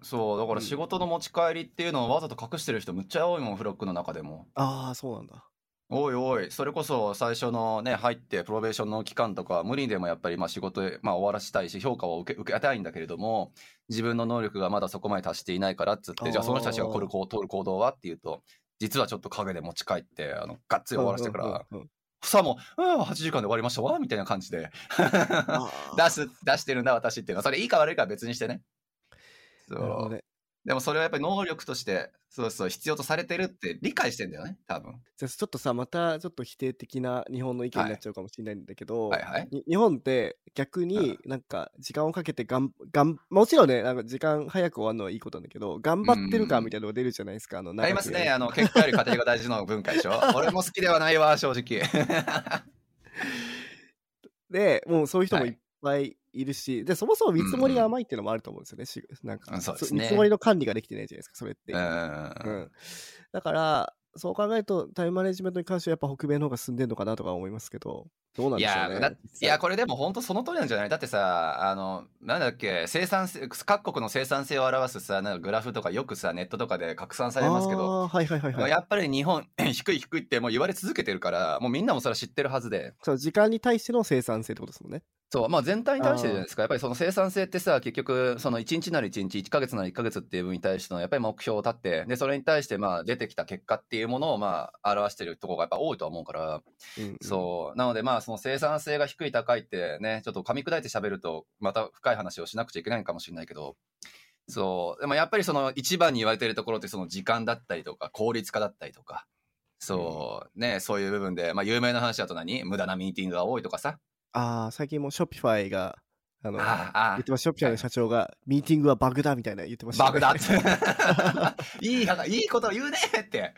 そう。だからうん。仕事の持ち帰りっていうのをわざと隠してる人むっちゃ多いもんフロックの中でも。ああ、そうなんだ。おいおい。それこそ最初のね入ってプロベーションの期間とか無理にでもやっぱりまあ仕事へ、まあ、終わらしたいし評価を受け受けたいんだけれども自分の能力がまだそこまで達していないからっつってじゃあその人たちが取る行取る行動はっていうと実はちょっと陰で持ち帰ってあのがっつり終わらせてから、うんうんうんうん。さも「うん8時間で終わりましたわ」みたいな感じで。出す出してるんだ私っていうのは。それいいか悪いかは別にしてね。そう。ね。でもそれはやっぱり能力としてそうそう必要とされてるって理解してんだよね多分じゃあちょっとさ、またちょっと否定的な日本の意見になっちゃうかもしれないんだけど、はいはいに日本って逆になんか時間をかけてがんがんもちろんねなんか時間早く終わるのはいいことなんだけど頑張ってるかみたいなのが出るじゃないですか、あのありますね。あのの、結果より家庭が大事の文化でしょ。俺も好きではないわ、正直。でもうそういう人もはいいっぱいいるし、でそもそも見積もりが甘いっていうのもあると思うんですよね、しなんかうんそうですね。見積もりの管理ができてないじゃないですかそれって、う。うんんだからそう考えるとタイムマネジメントに関してはやっぱ北米の方が進んでるのかなとか思いますけどどうなんいでしょうねいやこれでも本当その通りなんじゃない。だってさあのなんだっけ生産性各国の生産性を表すさなんかグラフとかよくさネットとかで拡散されますけど、はいはいはいはい。やっぱり日本 低い低いってもう言われ続けてるからもうみんなもそれは知ってるはずで。そう時間に対しての生産性ってことですもんねそうまあ全体に対してじゃないですか。やっぱりその生産性ってさ結局その1日なり1日1ヶ月なり1ヶ月っていう分に対してのやっぱり目標を立ってでそれに対してまあ出てきた結果っていうものをまあ表してるところがやっぱ多いとは思うから。うんうん。そう。なので、まあ、その生産性が低い高いってね、ちょっと噛み砕いて喋ると、また深い話をしなくちゃいけないかもしれないけど、そう。でもやっぱりその一番に言われてるところってその時間だったりとか、効率化だったりとか、そう、ね、そういう部分で、まあ、有名な話だと何？無駄なミーティングが多いとかさ。ああ最近もショッピファイがあのああ言ってましたショッピファイの社長がミーティングはバグだみたいな言ってました、バグだって。いい話、いいこと言うねって。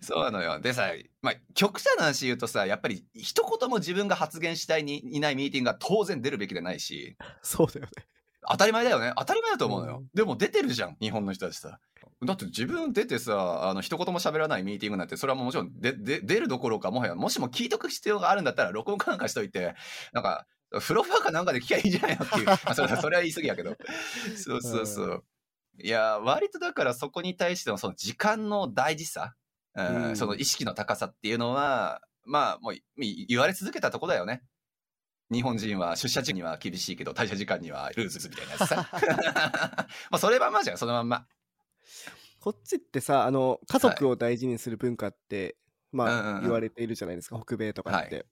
そうなのよ。でさ、まあ、極者な話言うとさ、やっぱり一言も自分が発言したいにいないミーティングが当然出るべきでないし、そうだよね当たり前だよね。当たり前だと思うのよ。うんでも出てるじゃん、日本の人たちさ。だって自分出てさ、あの、一言も喋らないミーティングなんて、それはもちろんでで出るどころか、もはや、もしも聞いとく必要があるんだったら、録音かなんかしといて、なんか、フロファーかなんかで聞きゃいいんじゃないのっていう。ま あ、それそれは言い過ぎやけど。そうそうそう。いや、割とだからそこに対してのその時間の大事さ、うん、うん、その意識の高さっていうのは、まあ、もう言われ続けたとこだよね。日本人は出社時には厳しいけど、退社時間にはルーズみたいなやつさ。まあ、それはまあじゃん、そのまんま。こっちってさ、あの、家族を大事にする文化って、はい、まあ、言われているじゃないですか、北米とかって。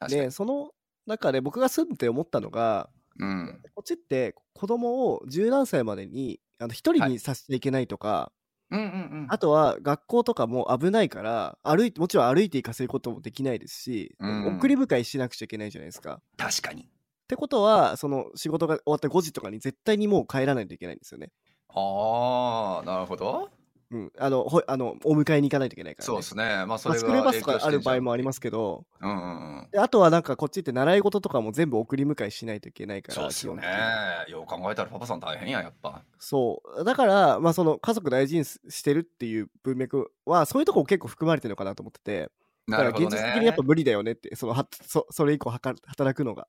はい、で、その中で僕が住んで思ったのが、うん、こっちって子供を十何歳までにあの一人にさせちゃいけないとか、うんうんうん、あとは学校とかも危ないから歩いてもちろん歩いて行かせることもできないですし、うん、送り迎えしなくちゃいけないじゃないですか。確かに。ってことはその仕事が終わった5時とかに絶対にもう帰らないといけないんですよね。ああなるほど。うん、あのほあのお迎えに行かないといけないから、ね、そうですね。まあそれが、まあ、スクールバスとかある場合もありますけど、うんうんうん、であとはなんかこっちって習い事とかも全部送り迎えしないといけないから。そうですよね。よう考えたらパパさん大変ややっぱ。そうだからまあその家族大事にしてるっていう文脈はそういうとこも結構含まれてるのかなと思ってて。だから現実的にやっぱ無理だよねってそのはそそれ以降はか働くのが。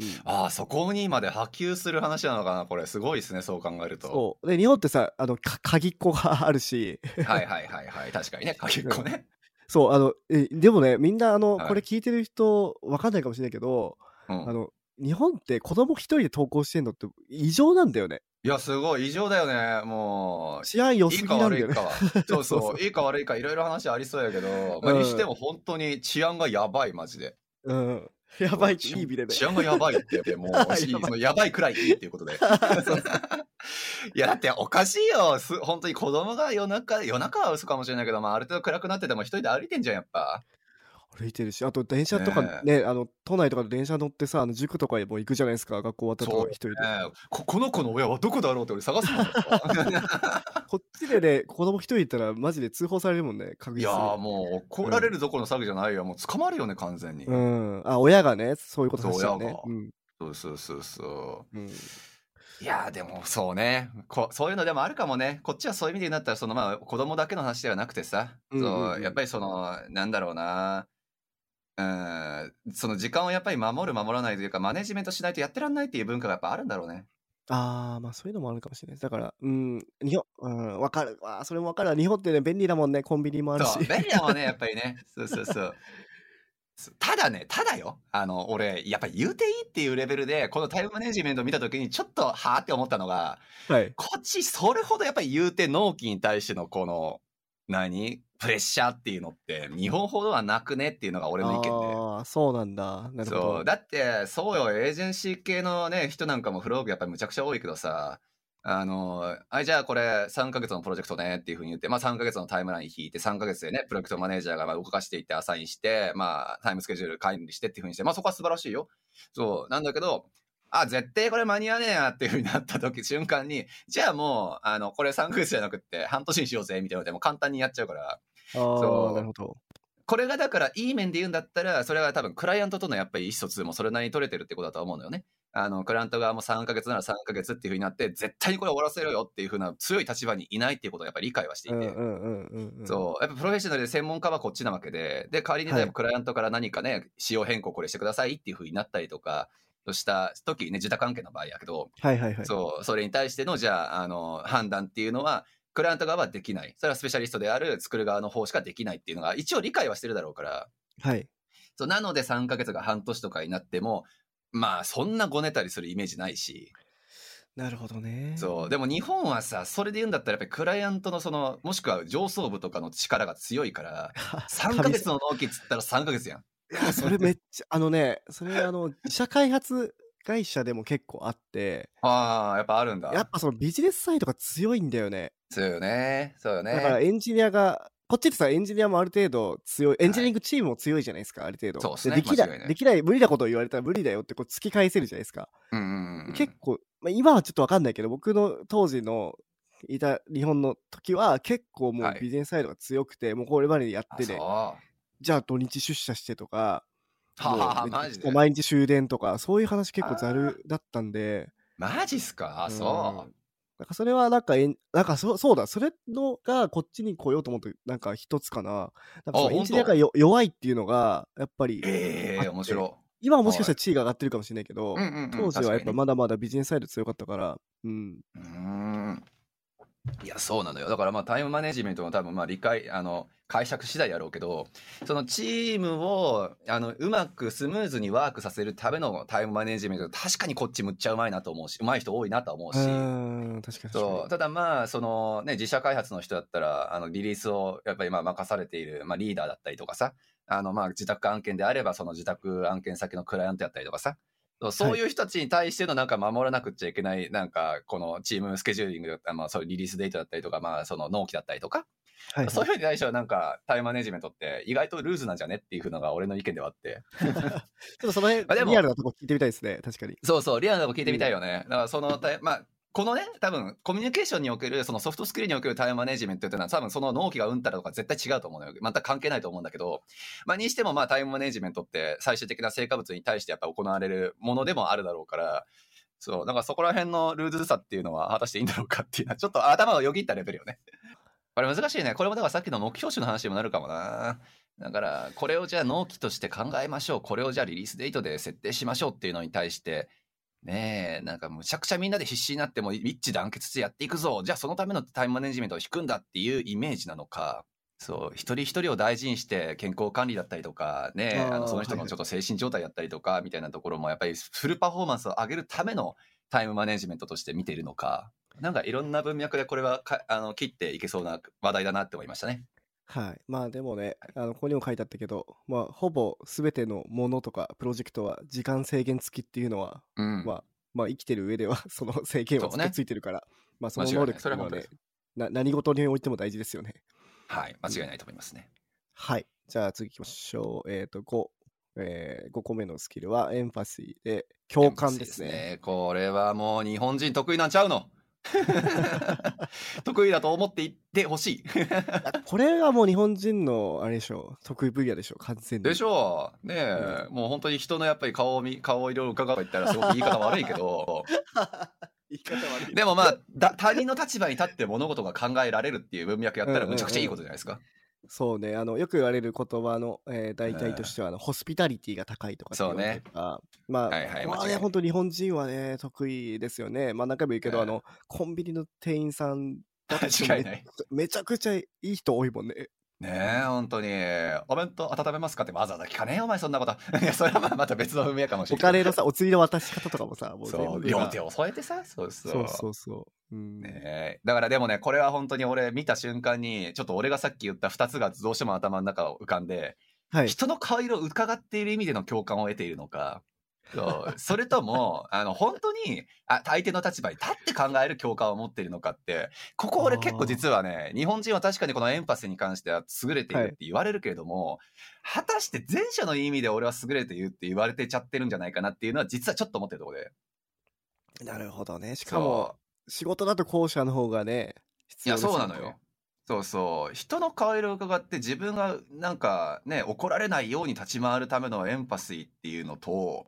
うん、ああそこにまで波及する話なのかなこれ。すごいですねそう考えると。そう。で日本ってさあの鍵っ子があるし。はいはいはいはい。確かにね 鍵っ子ね、そうあのえでもねみんなあの、はい、これ聞いてる人わかんないかもしれないけど、うん、あの日本って子供一人で登校してんのって異常なんだよね。いやすごい異常だよね。もう治安良すぎなんだよね。そうそういいか悪いかいろいろ話ありそうやけど、まあ、にしても本当に治安がやばいマジで。うんやばいいい意味でね。治安がやばいって、もう、やばいやばいくらいいいっていうことで。いや、だっておかしいよ。す本当に子供が夜中、夜中は嘘かもしれないけど、まあ、ある程度暗くなってても一人で歩いてんじゃん、やっぱ。歩いてるし、あと電車とかね、ねあの都内とかで電車乗ってさ、あの塾とかも行くじゃないですか、学校終わったとか一人で、ねこ。この子の親はどこだろうって俺探すもん。こっちでね、子供一人いたらマジで通報されるもんね、確実に。いやもう怒られるどころの詐欺じゃないよ、うん、もう捕まるよね、完全に。うん。あ、親がね、そういうことさせちゃうね。うん、そうそうそうそう。うんいやでもそうねこそういうのでもあるかもねこっちはそういう意味でなったらそのまあ子供だけの話ではなくてさ、うんうんうん、そうやっぱりそのなんだろうなうん、その時間をやっぱり守る守らないというかマネジメントしないとやってらんないっていう文化がやっぱあるんだろうね。ああ、まあそういうのもあるかもしれないです。だから、うん、日本、うん、わかるわ。それもわかる日本ってね、便利だもんね、コンビニもあるし。便利だもんね、やっぱりね。そうそうそう。ただね、ただよ。あの、俺、やっぱり言うていいっていうレベルで、このタイムマネジメントを見たときに、ちょっと、はあって思ったのが、はい、こっち、それほどやっぱり言うて納期に対しての、この、何プレッシャーっていうのって日本ほどはなくねっていうのが俺の意見で。ああ、そうなんだ。なるほど。そう。だって、そうよ、エージェンシー系のね、人なんかもフローグやっぱりむちゃくちゃ多いけどさ、あの、あじゃあこれ3ヶ月のプロジェクトねっていうふうに言って、まあ3ヶ月のタイムライン引いて、3ヶ月でね、プロジェクトマネージャーが動かしていってアサインして、まあタイムスケジュール管理してっていうふうにして、まあそこは素晴らしいよ。そう。なんだけど、あ、絶対これ間に合わねえやっていうふうになった時、瞬間に、じゃあもう、あの、これ3ヶ月じゃなくって半年にしようぜみたいなのでも簡単にやっちゃうから、そう。なるほど。これがだからいい面で言うんだったらそれは多分クライアントとのやっぱり意思疎通もそれなりに取れてるってことだと思うのよね。あのクライアント側も3ヶ月なら3ヶ月っていうふうになって絶対にこれ終わらせろよっていうふうな強い立場にいないっていうことをやっぱり理解はしていて。そう。やっぱプロフェッショナルで専門家はこっちなわけでで代わりにクライアントから何かね、はい、仕様変更これしてくださいっていうふうになったりとかした時ね自他関係の場合やけど、はいはいはい、そう。それに対してのじゃああの判断っていうのはクライアント側はできない。それはスペシャリストである作る側の方しかできないっていうのが一応理解はしてるだろうから。はい。そうなので3ヶ月が半年とかになっても、まあそんなごねたりするイメージないし。なるほどね。そう。でも日本はさ、それで言うんだったらやっぱりクライアントのその、もしくは上層部とかの力が強いから、3ヶ月の納期っつったら3ヶ月やん。いや、それめっちゃ、あのね、それあの、自社開発会社でも結構あって、ああ、やっぱあるんだ。やっぱそのビジネスサイドが強いんだよね。強いよね。そうよね。だからエンジニアが、こっちってさ、エンジニアもある程度強い、エンジニアリングチームも強いじゃないですか、はい、ある程度。そうですね。できない、できない、無理なことを言われたら無理だよってこう突き返せるじゃないですか。うんうんうん、結構、まあ、今はちょっとわかんないけど、僕の当時のいた日本の時は結構もうビジネスサイドが強くて、はい、もうこれまでやってね、じゃあ土日出社してとか、はあ、毎日終電とか、そういう話結構ざるだったんで。マジっすか、そう。なんかそれはなんかえん、なんかそそうだ、それのがこっちに来ようと思って、なんか一つかな。なんかそのあエンジニアがよ弱いっていうのが、やっぱり、ええあって。面白今はもしかしたら地位が上がってるかもしれないけど、当時はやっぱまだまだビジネスサイド強かったから、うん。うーんいやそうなのよ。だからまあタイムマネジメントの多分まあ理解あの解釈次第やろうけどそのチームをあのうまくスムーズにワークさせるためのタイムマネジメント確かにこっちむっちゃうまいなと思うしうまい人多いなと思ううし。ーん、確かに。そう。ただまあそのね自社開発の人だったらあのリリースをやっぱりまあ任されている、まあ、リーダーだったりとかさあのまあ自宅案件であればその自宅案件先のクライアントやったりとかさそういう人たちに対してのなんか守らなくちゃいけないなんかこのチームスケジューリングだったりまあそういうリリースデートだったりとかまあその納期だったりとか、に。はい、そういうふうに対してはなんかタイムマネジメントって意外とルーズなんじゃねっていうのが俺の意見ではあって ちょっとその辺、リアルなとこ聞いてみたいですね、確かに。そうそう、リアルなとこ聞いてみたいよね。だからそのまあ、このね、多分コミュニケーションにおける、そのソフトスキルにおけるタイムマネジメントっていうのは、多分その納期がうんたらとか絶対違うと思うのよ。全く関係ないと思うんだけど、まあ、にしてもまあタイムマネジメントって最終的な成果物に対してやっぱ行われるものでもあるだろうから、そう、だからそこら辺のルーズさっていうのは果たしていいんだろうかっていうのは、ちょっと頭をよぎったレベルよね。これ難しいね。これもだからさっきの目標値の話にもなるかもな。だから、これをじゃあ納期として考えましょう。これをじゃあリリースデートで設定しましょうっていうのに対して、ねえ、なんかむちゃくちゃみんなで必死になっても一致団結してやっていくぞ。じゃあそのためのタイムマネジメントを引くんだっていうイメージなのか。そう、一人一人を大事にして健康管理だったりとか、ねえ、あのその人のちょっと精神状態だったりとか、みたいなところもやっぱりフルパフォーマンスを上げるためのタイムマネジメントとして見ているのか。なんかいろんな文脈でこれはかあの切っていけそうな話題だなって思いましたね。はい。まあでもね、あのここにも書いてあったけど、まあほぼ全てのものとかプロジェクトは時間制限付きっていうのは、うん。まあ、まあ生きてる上では その制限はついてるから、まあその能力っていうのはねな何事においても大事ですよね。はい、間違いないと思いますね。はい。じゃあ次行きましょう。えっ、と、5、えー、5個目のスキルはエンパシーで共感ですね。これはもう日本人得意なんちゃうの？得意だと思っていってほしい。これはもう日本人のあれでしょう、得意分野でしょう、完全に。でしょうねえ、もう本当に人のやっぱり顔を見顔をいろいろ伺うと言ったらすごく言い方悪いけど 言い方悪い。でもまあだ他人の立場に立って物事が考えられるっていう文脈やったらむちゃくちゃいいことじゃないですか。そうね、あのよく言われる言葉の、えー、大体としてはあの、ホスピタリティが高いとかって言われてるからまあ、はいはいまあね、本当日本人はね、得意ですよね。まあ何回も言うけど、うん。あの、コンビニの店員さんだと間違いない。めちゃくちゃいい人多いもんね。ねえ本当に。お弁当温めますかってわざわざ聞かねえよお前そんなこと。いやそれはまあまた別の文脈かもしれない。お金のさ、お釣りの渡し方とかもさ、もうそう両手を添えてさそうそう。そうそうそう。うん。ねえ。だからでもねこれは本当に俺見た瞬間にちょっと俺がさっき言った2つがどうしても頭の中を浮かんで、はい。人の顔色を伺っている意味での共感を得ているのか。そう。それともあの本当にあ相手の立場に立って考える共感を持っているのかってここ俺結構実はね日本人は確かにこのエンパシーに関しては優れているって言われるけれども、果たして前者の意味で俺は優れているって言われてちゃってるんじゃないかなっていうのは実はちょっと思ってるところで。なるほどね。しかも、仕事だと後者の方がね、必いや要ですそうなのよ。そうそう。人の顔色を伺って自分がなんかね怒られないように立ち回るためのエンパシーっていうのと、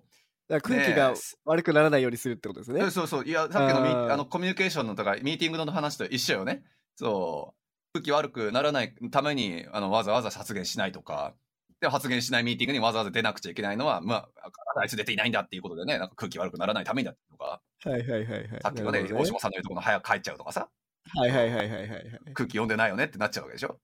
だから空気がね悪くならないようにするってことですね。えそうそう。いやさっきのあのコミュニケーションのとかミーティングの話と一緒よね。そう。空気悪くならないためにあのわざわざ発言しないとかで発言しないミーティングにわざわざ出なくちゃいけないのはまああいつ出ていないんだっていうことでねなんか空気悪くならないためにだとかはいはいはいはい。さっきのねなるほど大島さんの言うところの早く帰っちゃうとかさはいはいはいはいはいはい。空気読んでないよねってなっちゃうわけでしょ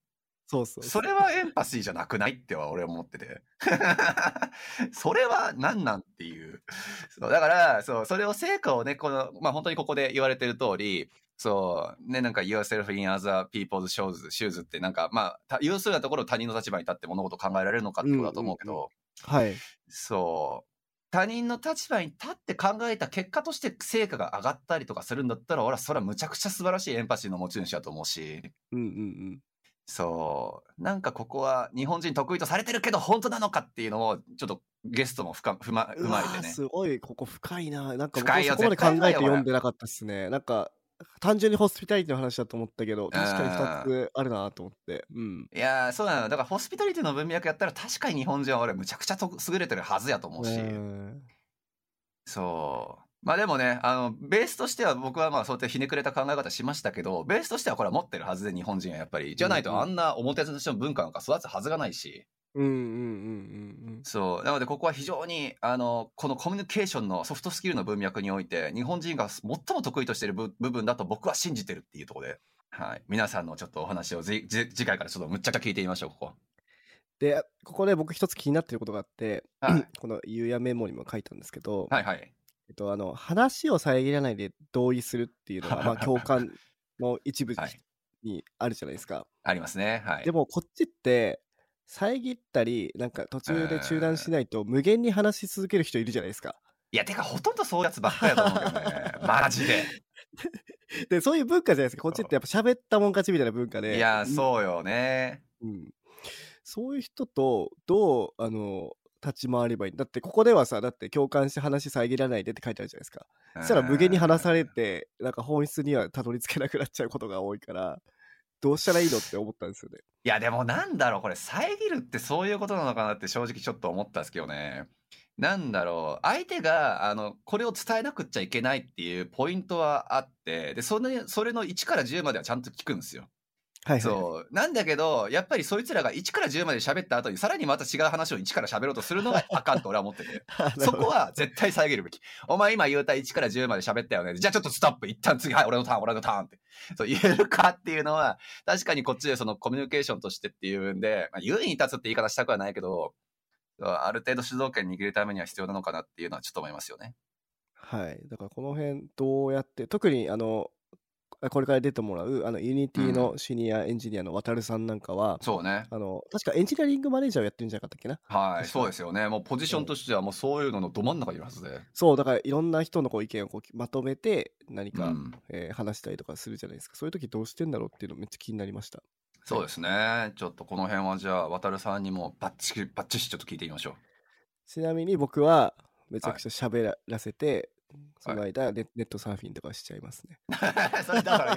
そうそう。それはエンパシーじゃなくないっては俺は思ってて。それは何なんっていう。そうだから、そう、それを成果をね、この、まあ本当にここで言われてる通り、そう、ね、なんか yourself in other people's shoes, shoes ってなんか、まあ、た要するなところ他人の立場に立って物事を考えられるのかってことだと思うけど、はい。そう。他人の立場に立って考えた結果として成果が上がったりとかするんだったら、俺はそれはむちゃくちゃ素晴らしいエンパシーの持ち主だと思うし、うんうんうん。そう。なんかここは日本人得意とされてるけど本当なのかっていうのをちょっとゲストも深踏ま踏まえてね。すごい、ここ深いな。なんか僕深いよそこまで考えて読んでなかったっすね。なんか、単純にホスピタリティの話だと思ったけど、確かに2つあるなと思って。うん。いやーそうなの。だからホスピタリティの文脈やったら確かに日本人は俺むちゃくちゃと優れてるはずやと思うし。うんそう。まあでもね、あの、ベースとしては僕はまあそうやってひねくれた考え方しましたけど、ベースとしてはこれは持ってるはずで日本人はやっぱり。じゃないとあんな表としての文化なんか育つはずがないし。うんうんうんうんそう。なのでここは非常に、あの、このコミュニケーションのソフトスキルの文脈において、日本人が最も得意としている部部分だと僕は信じてるっていうところで、はい。皆さんのちょっとお話を次回からちょっとむっちゃくちゃ聞いてみましょう、ここ。で、ここで僕一つ気になってることがあって、はい このゆうやメモにも書いたんですけど、はいはい。えっと、あの、話を遮らないで同意するっていうのが、まあ、共感の一部はいにあるじゃないですか。ありますね。はい。でも、こっちって、遮ったり、なんか途中で中断しないと無限に話し続ける人いるじゃないですか。いや、てかほとんどそういうやつばっかりだと思うけどね。マジで。で、そういう文化じゃないですか。こっちってやっぱ喋ったもん勝ちみたいな文化で。いや、そうよね。うん。そういう人と、どう、あの、立ち回ればいい？だって、ここではさ、だって共感して話遮らないでって書いてあるじゃないですか。そしたら無限に話されて、なんか本質にはたどり着けなくなっちゃうことが多いから、どうしたらいいのって思ったんですよね。いや、でもなんだろう、これ、遮るってそういうことなのかなって正直ちょっと思ったんですけどね。なんだろう、相手が、あの、これを伝えなくっちゃいけないっていうポイントはあって、で、それ、それの1から10まではちゃんと聞くんですよ。はいはい。そう。なんだけど、やっぱりそいつらが1から10まで喋った後に、さらにまた違う話を1から喋ろうとするのがあかんと俺は思ってて。そこは絶対遮るべき。お前今言うた1から10まで喋ったよね。じゃあちょっとストップ。一旦次、はい、俺のターン、俺のターンって。そう言えるかっていうのは、確かにこっちでそのコミュニケーションとしてっていうんで、まあ、優位に立つって言い方したくはないけど、ある程度主導権握るためには必要なのかなっていうのはちょっと思いますよね。はい。だからこの辺どうやって、特にあの、これから出てもらう、あの、 Unity のシニアエンジニアのワタルさんなんかは、そうね。あの、確かエンジニアリングマネージャーをやってるんじゃなかったっけな？はい。そうですよね。もうポジションとしてはもうそういうののど真ん中にいるはずで。そう、だからいろんな人のこう意見をこうまとめて何か、うん。えー話したりとかするじゃないですか。そういう時どうしてんだろうっていうのめっちゃ気になりました。そうですね。ちょっとこの辺はじゃあ、渡るさんにもバッチリ、バッチシちょっと聞いてみましょう。ちなみに僕はめちゃくちゃ喋らせて、その間ネネットサーフィンとかしちゃいますね。それだから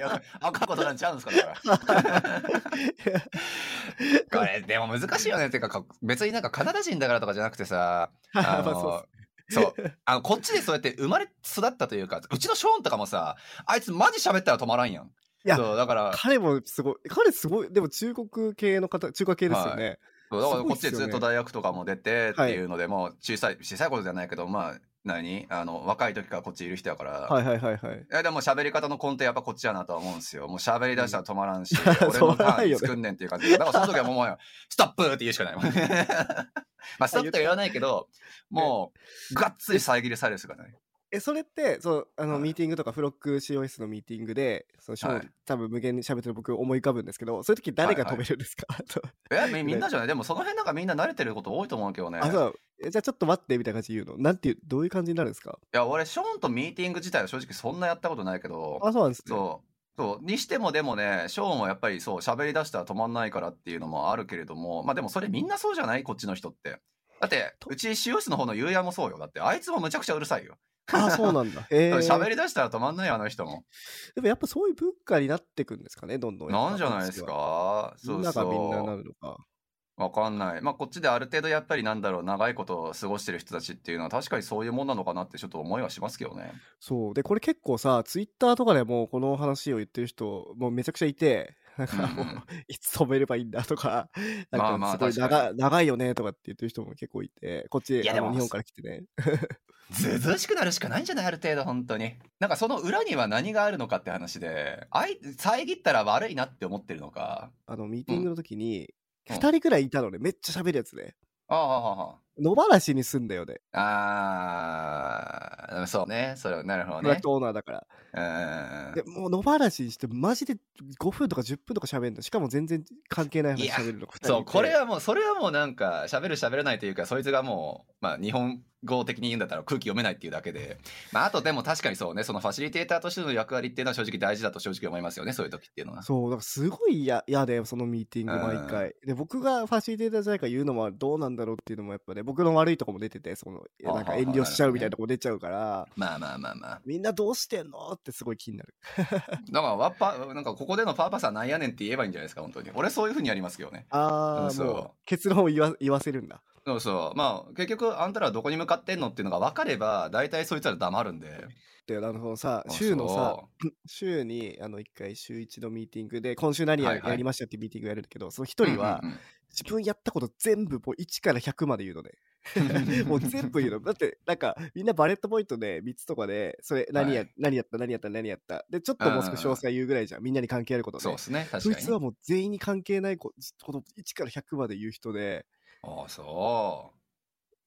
となんちゃうんですか、だから。これ、でも難しいよね。っていうか、か別になんかカナダ人だからとかじゃなくてさ、あ まあの、そう。あの、こっちでそうやって生まれ育ったというか、うちのショーンとかもさ、あいつマジ喋ったら止まらんやん。いやそう、だから、彼もすごい、彼すごい、でも中国系の方、中華系ですよね。そうだからこっちでずっと大学とかも出てっていうので、もう小さい、小さいことじゃないけど、まあ、何？あの、若い時からこっちいる人やから、はいはいはいはい。いやでも喋り方の根底やっぱこっちやなとは思うんですよ。もう喋り出したら止まらんし、ん 俺のターン作んねんっていう感じで。だからその時はもうもう、ストップって言うしかないもん。まあストップとは言わないけど、もう、がっつり遮りされるしかない。え、それって、そう、あの、はいミーティングとか、フロック COS のミーティングで、その、はい多分無限に喋ってる僕思い浮かぶんですけど、そういう時誰が止めるんですか、え、み みんなじゃない？でもその辺なんかみんな慣れてること多いと思うけどね。あ、そう。えじゃあちょっと待ってみたいな感じで言うの？なんていう、どういう感じになるんですか？いや、俺、ショーンとミーティング自体は正直そんなやったことないけど、あ、そうなんですね。そう。そう。にしてもでもね、ショーンはやっぱりそう、喋り出したら止まんないからっていうのもあるけれども、まあでもそれみんなそうじゃない？こっちの人って。だって、うち、シオスの方のユーヤもそうよ。だって、あいつもむちゃくちゃうるさいよ。あ、そうなんだ。喋り出したら止まんないよ、あの人も。でもやっぱそういう文化になってくんですかね、どんどん。なんじゃないですみか。そんうながみんななそう。るのか。わかんない。まあ、こっちである程度やっぱりなんだろう、長いことを過ごしてる人たちっていうのは確かにそういうもんなのかなってちょっと思いはしますけどね。そう。で、これ結構さ、ツイッターとかでもこの話を言ってる人、もうめちゃくちゃいて、なんかもう、いつ止めればいいんだとか、まあまあなんかすごい確か長長いよねとかって言ってる人も結構いて、こっち、いやでも日本から来てね。ずうずうしくなるしかないんじゃないある程度、本当に。なんかその裏には何があるのかって話で、あい、遮ったら悪いなって思ってるのか。あの、ミーティングの時に、うん二人くらいいたのね、めっちゃ喋るやつで。ああ、野放しにすんだよね。ああ、そうね。それは、なるほどねプロダク。トオーナーだから。うんでもう野放しにして、マジで5分とか10分とか喋るの。しかも全然関係ない話喋るの。二人そう、これはもう、それはもうなんか、喋る喋らないというか、そいつがもう、まあ、日本語的に言うんだったら空気読めないっていうだけで。まあ、あとでも確かにそうね、そのファシリテーターとしての役割っていうのは正直大事だと正直思いますよね、そういう時っていうのは。そう、だからすごい嫌嫌で、そのミーティングうん毎回。で、僕がファシリテーターじゃないから言うのはどうなんだろうっていうのもやっぱね、僕の悪いとこも出てて、その、あなんか遠慮しちゃうみたいなとこ出ちゃうから、まあまあまあまあ。みんなどうしてんの？ってすごい気になる。だから、ワッパ、なんかここでのパーパスはなんやねんって言えばいいんじゃないですか、本当に。俺そういうふうにやりますけどね。あー、そうもう結論を言わ言わせるんだ。そうそう。まあ、結局、あんたらどこに向かってんのっていうのが分かれば、大体そいつら黙るんで。で、あの、さ、あ週のさそ、週に、あの、一回、週一のミーティングで、今週何や,、りましたってミーティングやるんだけど、そのう一人は、自分やったこと全部、もう1から100まで言うのね。もう全部言うの。だって、なんか、みんなバレットポイントで3つとかで、それ、何や、はい何やった、何やった、何やった。で、ちょっともう少し詳細言うぐらいじゃん。みんなに関係あることね。そうですね、確かにそいつ。はもう全員に関係ないここと、1から100まで言う人で、ああ、そ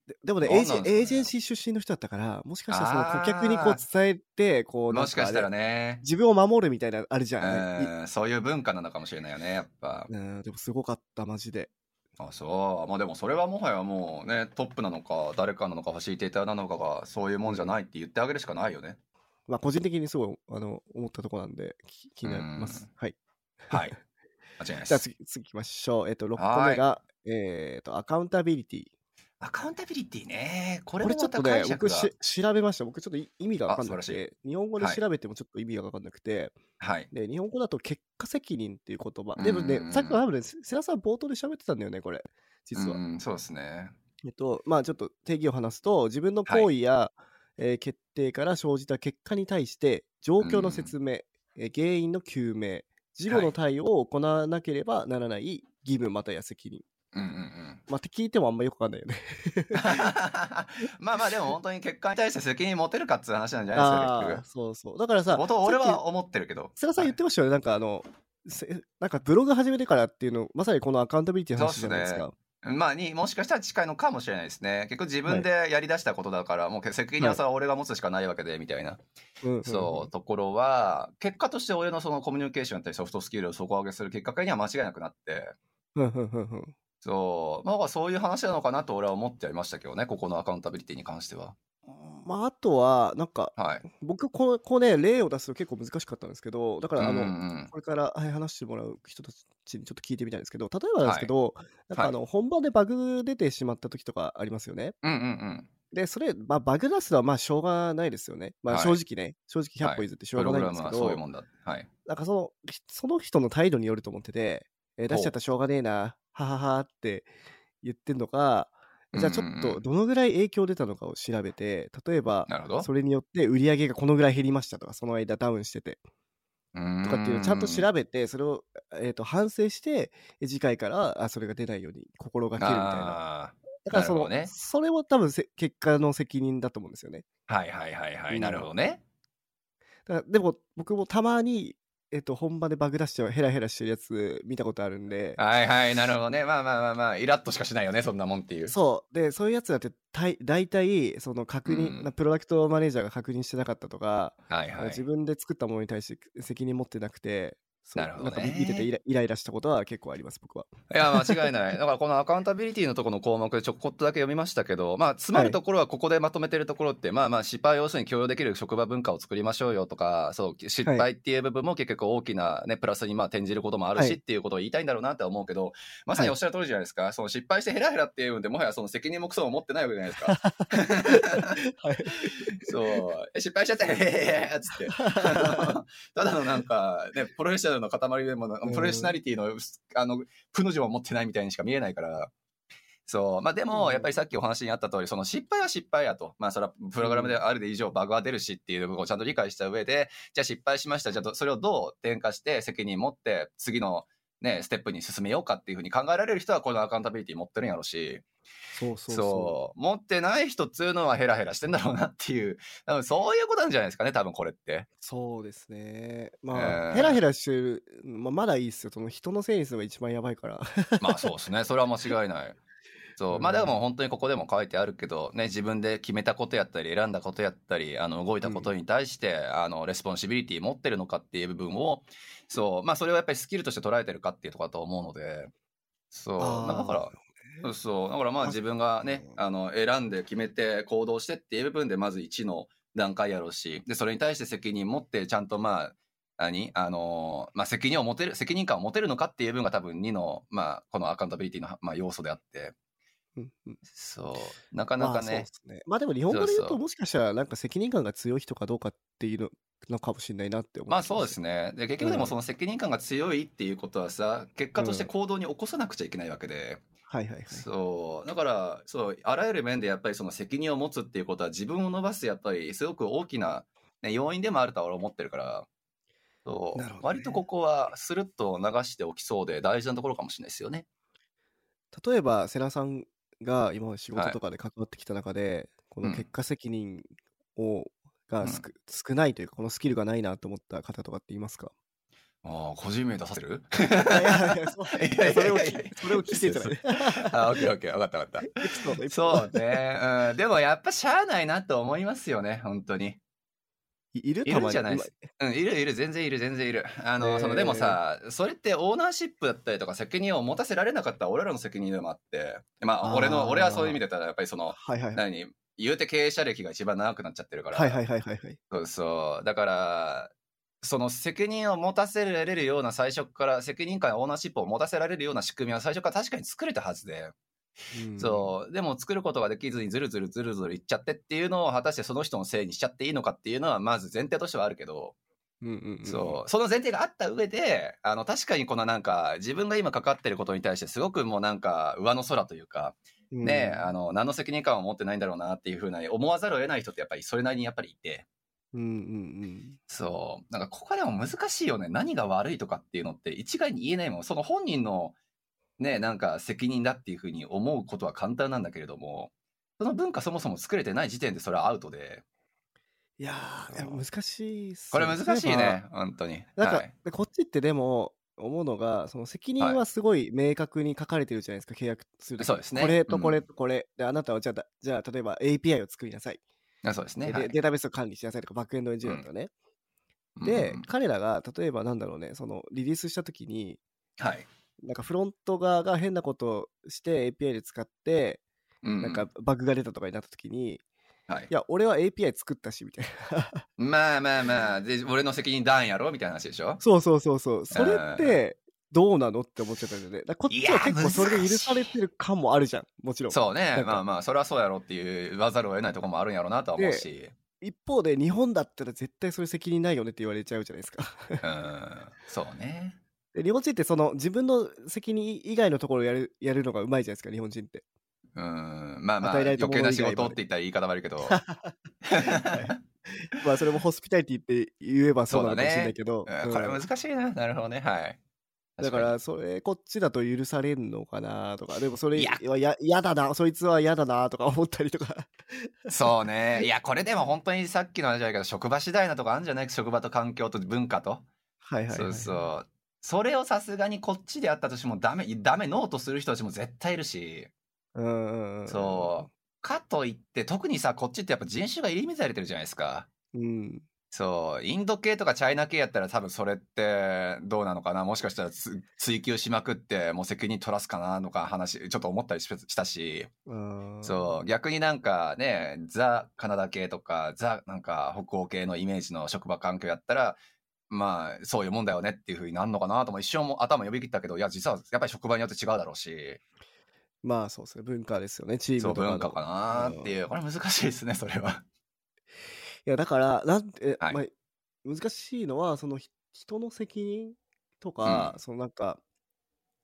ででもねエージェン、ねエージェンシー出身の人だったから、もしかしたらそのあー顧客にこう伝えて、こう。もしかしたらね、ね。自分を守るみたいな、あるじゃん。そういう文化なのかもしれないよね、やっぱ。うん、でもすごかった、マジで。あそう。まあでもそれはもはやもうね、トップなのか、誰かなのか、ファシリテーターなのかが、そういうもんじゃないって言ってあげるしかないよね。まあ、個人的にすごい、あの、思ったとこなんで、き気になりますうん。はい。はい。間違いないじゃあです。次、次行きましょう。えっと、6個目が、えっと、アカウンタビリティ。アカウンタビリティね。これこもちょっとね。僕し調べました。僕ちょっとい意味がわかんなくて、日本語ではい調べてもちょっと意味がわかんなくて、はい。で、日本語だと結果責任っていう言葉。うんでもね、さっき多分ね、せ世良さん冒頭で喋ってたんだよね、これ。実は。うん、そうですね。えっと、まあちょっと定義を話すと、自分の行為や、えー決定から生じた結果に対して、状況の説明、えー原因の究明、事後の対応を行わなければならない義務またや責任。うんうんうん。まあ、って聞いてもあんまよくわかんないよね。まあまあでも本当に結果に対して責任持てるかっていう話なんじゃない？ですか、そうそう。だからさ、俺は思ってるけど。き世良さん言ってましたよね、なんかあの、せなんかブログ始めてからっていうの、まさにこのアカウンタビリティの話じゃないですか。まあにもしかしたら近いのかもしれないですね。結局自分でやりだしたことだから、もう責任はさ、俺が持つしかないわけでみたいな、うんそうところは結果として俺のそのコミュニケーションだったりソフトスキルを底上げするきっかけには間違いなくなってうんうんうんうんそう。まあそういう話なのかなと俺は思ってはいましたけどねここのアカウンタビリティに関しては。まあ、あとは、なんか、はい。僕こう、こうね、例を出すと結構難しかったんですけど、だから、あの、うんうんこれから、はい、話してもらう人たちにちょっと聞いてみたいんですけど、例えばなんですけど、なんかはい。あの、本番でバグ出てしまった時とかありますよね。うんうんうん。で、それ、まあ、バグ出すのはまあしょうがないですよね。まあ、はい。正直ね、正直100歩譲ってしょうがないんですけど、はそういうもんだ。はい。なんかその、その人の態度によると思ってて、えー出しちゃったらしょうがねえな、はははって言ってんのか、じゃあちょっとどのぐらい影響出たのかを調べて、例えば、それによって売り上げがこのぐらい減りましたとか、その間ダウンしてて、とかっていうのをちゃんと調べて、それを、えー、と反省して、え次回からあそれが出ないように心がけるみたいな。あだからその、ね。それも多分せ結果の責任だと思うんですよね。ーはいはいはいはい、うん。なるほどね。だからでも僕もたまに、えっと本場でバグ出してヘラヘラしてるやつ見たことあるんで、はいはいなるほどね。まあまあまあまあイラッとしかしないよねそんなもんっていう。そう。で、そういうやつだって大大体、その確認、うん。プロダクトマネージャーが確認してなかったとか、はいはい。自分で作ったものに対して責任持ってなくて、なるほどね見ててイライライラしたことは結構あります、僕は。いや、間違いない。だからこのアカウンタビリティのところの項目でちょこっとだけ読みましたけど、まあ、詰まるところはここでまとめてるところって、まあまあ、失敗を要するに許容できる職場文化を作りましょうよとか、そう、失敗っていう部分も結局大きなね、プラスにまあ転じることもあるしはいっていうことを言いたいんだろうなって思うけど、まさにおっしゃる通りじゃないですか。その失敗してヘラヘラっていうんで、もはやその責任もクソも持ってないわけじゃないですか。はい。そう。え失敗しちゃったへへへへつって。ただのなんか、ね、プロフェッショナルの塊でも、プロフェッショナリティの、あの、プの字も持ってないみたいにしか見えないから。そう。まあでも、うんやっぱりさっきお話にあった通り、その失敗は失敗やと。まあそれはプログラムであるで以上バグは出るしっていうのをちゃんと理解した上で、じゃあ失敗しました。じゃあそれをどう転化して責任持って次のね、ステップに進めようかっていうふうに考えられる人はこのアカウンタビリティ持ってるんやろし。そうそうそそう持ってない人っつうのはヘラヘラしてんだろうなっていう 多分そういうことなんじゃないですかね多分これってそうですね。まあ、えーヘラヘラしてる、まあ、まだいいっすよ。その人のせいにするのが一番やばいから。まあそうですねそれは間違いないそう。うん。まあでも本当にここでも書いてあるけど、ね、自分で決めたことやったり選んだことやったりあの動いたことに対して、あの responsibility 持ってるのかっていう部分をそう。まあそれをやっぱりスキルとして捉えてるかっていうところだと思うのでそう。だからそうそう。だからまああ自分がねうん。あの選んで決めて行動してっていう部分でまず1の段階やろうしでそれに対して責任持ってちゃんとまあ何？あのまあ責任を持てる責任感を持てるのかっていう部分が多分2のまあこのアカウンタビリティのまあ要素であってうんうん。そう。なかなかね。ですね。まあでも日本語で言うと、もしかしたらなんか責任感が強い人かどうかっていうののかもしれないなって思ってまあそうですね。ねで結局でもその責任感が強いっていうことはさ結果として行動に起こさなくちゃいけないわけで、はいはいはい。そう。だから、そう、あらゆる面でやっぱりその責任を持つっていうことは自分を伸ばすやっぱりすごく大きな、ね、要因でもあるとは俺は思ってるから、そう、ね。割とここはスルッと流しておきそうで大事なところかもしれないですよね。例えば、瀬名さんが今まで仕事とかで関わってきた中で、こうんの結果責任を、がうんすく少ないというか、このスキルがないなと思った方とかっていますか？ああ、個人名出させる？いやいやそれを聞いてんじゃない あ、オッケーオッケー、分かった分かった。そうね。うん。でもやっぱしゃあないなと思いますよね、本当に。いいる？いるんじゃないですうん、いるいる、全然いる、全然いる。あの、えーその、でもさ、それってオーナーシップだったりとか責任を持たせられなかった俺らの責任でもあって、まあ、俺の、俺はそういう意味で言ったら、やっぱりその、はいはいはい。何、言うて経営者歴が一番長くなっちゃってるから、はいはいはいはいはい。そうそう。だから、その責任を持たせられるような最初から、責任感、オーナーシップを持たせられるような仕組みは最初から確かに作れたはずで、うんそう。でも作ることができずにずるずるずるずるいっちゃってっていうのを果たしてその人のせいにしちゃっていいのかっていうのはまず前提としてはあるけど、うんうんうん。そう。その前提があった上で、あの、確かにこのなんか、自分が今かかってることに対してすごくもうなんか、上の空というか、うん。ね、あの、何の責任感を持ってないんだろうなっていうふうな思わざるを得ない人ってやっぱりそれなりにやっぱりいて、うんうんそう。なんかここでも難しいよね。何が悪いとかっていうのって一概に言えないもん。その本人のね、なんか責任だっていうふうに思うことは簡単なんだけれども、その文化そもそも作れてない時点でそれはアウトで、いや難しいっすこれよ難しいね。本当に。なんか、はい。でこっちってでも思うのがその責任はすごい明確に書かれてるじゃないですか、契約する時そうですね。これとうんこれとこれ、であなたはじゃあだじゃあ例えば API を作りなさい、あそうですね。ではい。データベースを管理しなさいとかバックエンドエンジニアだったらね、で、うん。彼らが例えばなんだろうねそのリリースした時にはい。なんかフロント側が変なことをして API で使って、うんなんかバグが出たとかになった時にはい。い、や俺は API 作ったしみたいな。まあまあまあ、で、俺の責任ダンやろみたいな話でしょ？そうそうそうそう。それってどうなのって思っちゃったんだよね。こっちは結構それで許されてる感もあるじゃんもちろん。そうね。まあまあ、それはそうやろっていう、言わざるを得ないところもあるんやろうなとは思うし。一方で日本だったら絶対それ責任ないよねって言われちゃうじゃないですか。うん。そうね。で日本人ってその自分の責任以外のところをやるやるのがうまいじゃないですか日本人ってうん。まあまあ、余計な仕事って言ったら言い方悪いけど。まあそれもホスピタリティって言えばそうなのかもしれないけど、うんこれうん難しいな。なるほどね。はい。だからそれこっちだと許されんのかなとかでもそれいやはや嫌だなそいつは嫌だなとか思ったりとか そうね。いや、これでも本当にさっきの話だけど、職場次第なとこあるんじゃない？職場と環境と文化と。はいはい、はい、そうそう。それをさすがにこっちであったとしてもダメ、ダメ、ノーとする人たちも絶対いるし。うんそう。かといって、特にさ、こっちってやっぱ人種が入り乱れてるじゃないですか。うんそう。インド系とかチャイナ系やったら多分それってどうなのかな？もしかしたらつ追求しまくってもう責任取らすかなとか話、ちょっと思ったりししたし。うんそう。逆になんかね、ザ・カナダ系とか、ザ・なんか北欧系のイメージの職場環境やったら、まあ、そういうもんだよねっていうふうになるのかなとも一生も頭呼び切ったけど、いや、実はやっぱり職場によって違うだろうし、まあそうですね文化ですよね。チームとかの文化かなっていう、これ難しいですね、それは。いやだからなんて、はい。まあ、難しいのはそのひ人の責任とか、そのなんか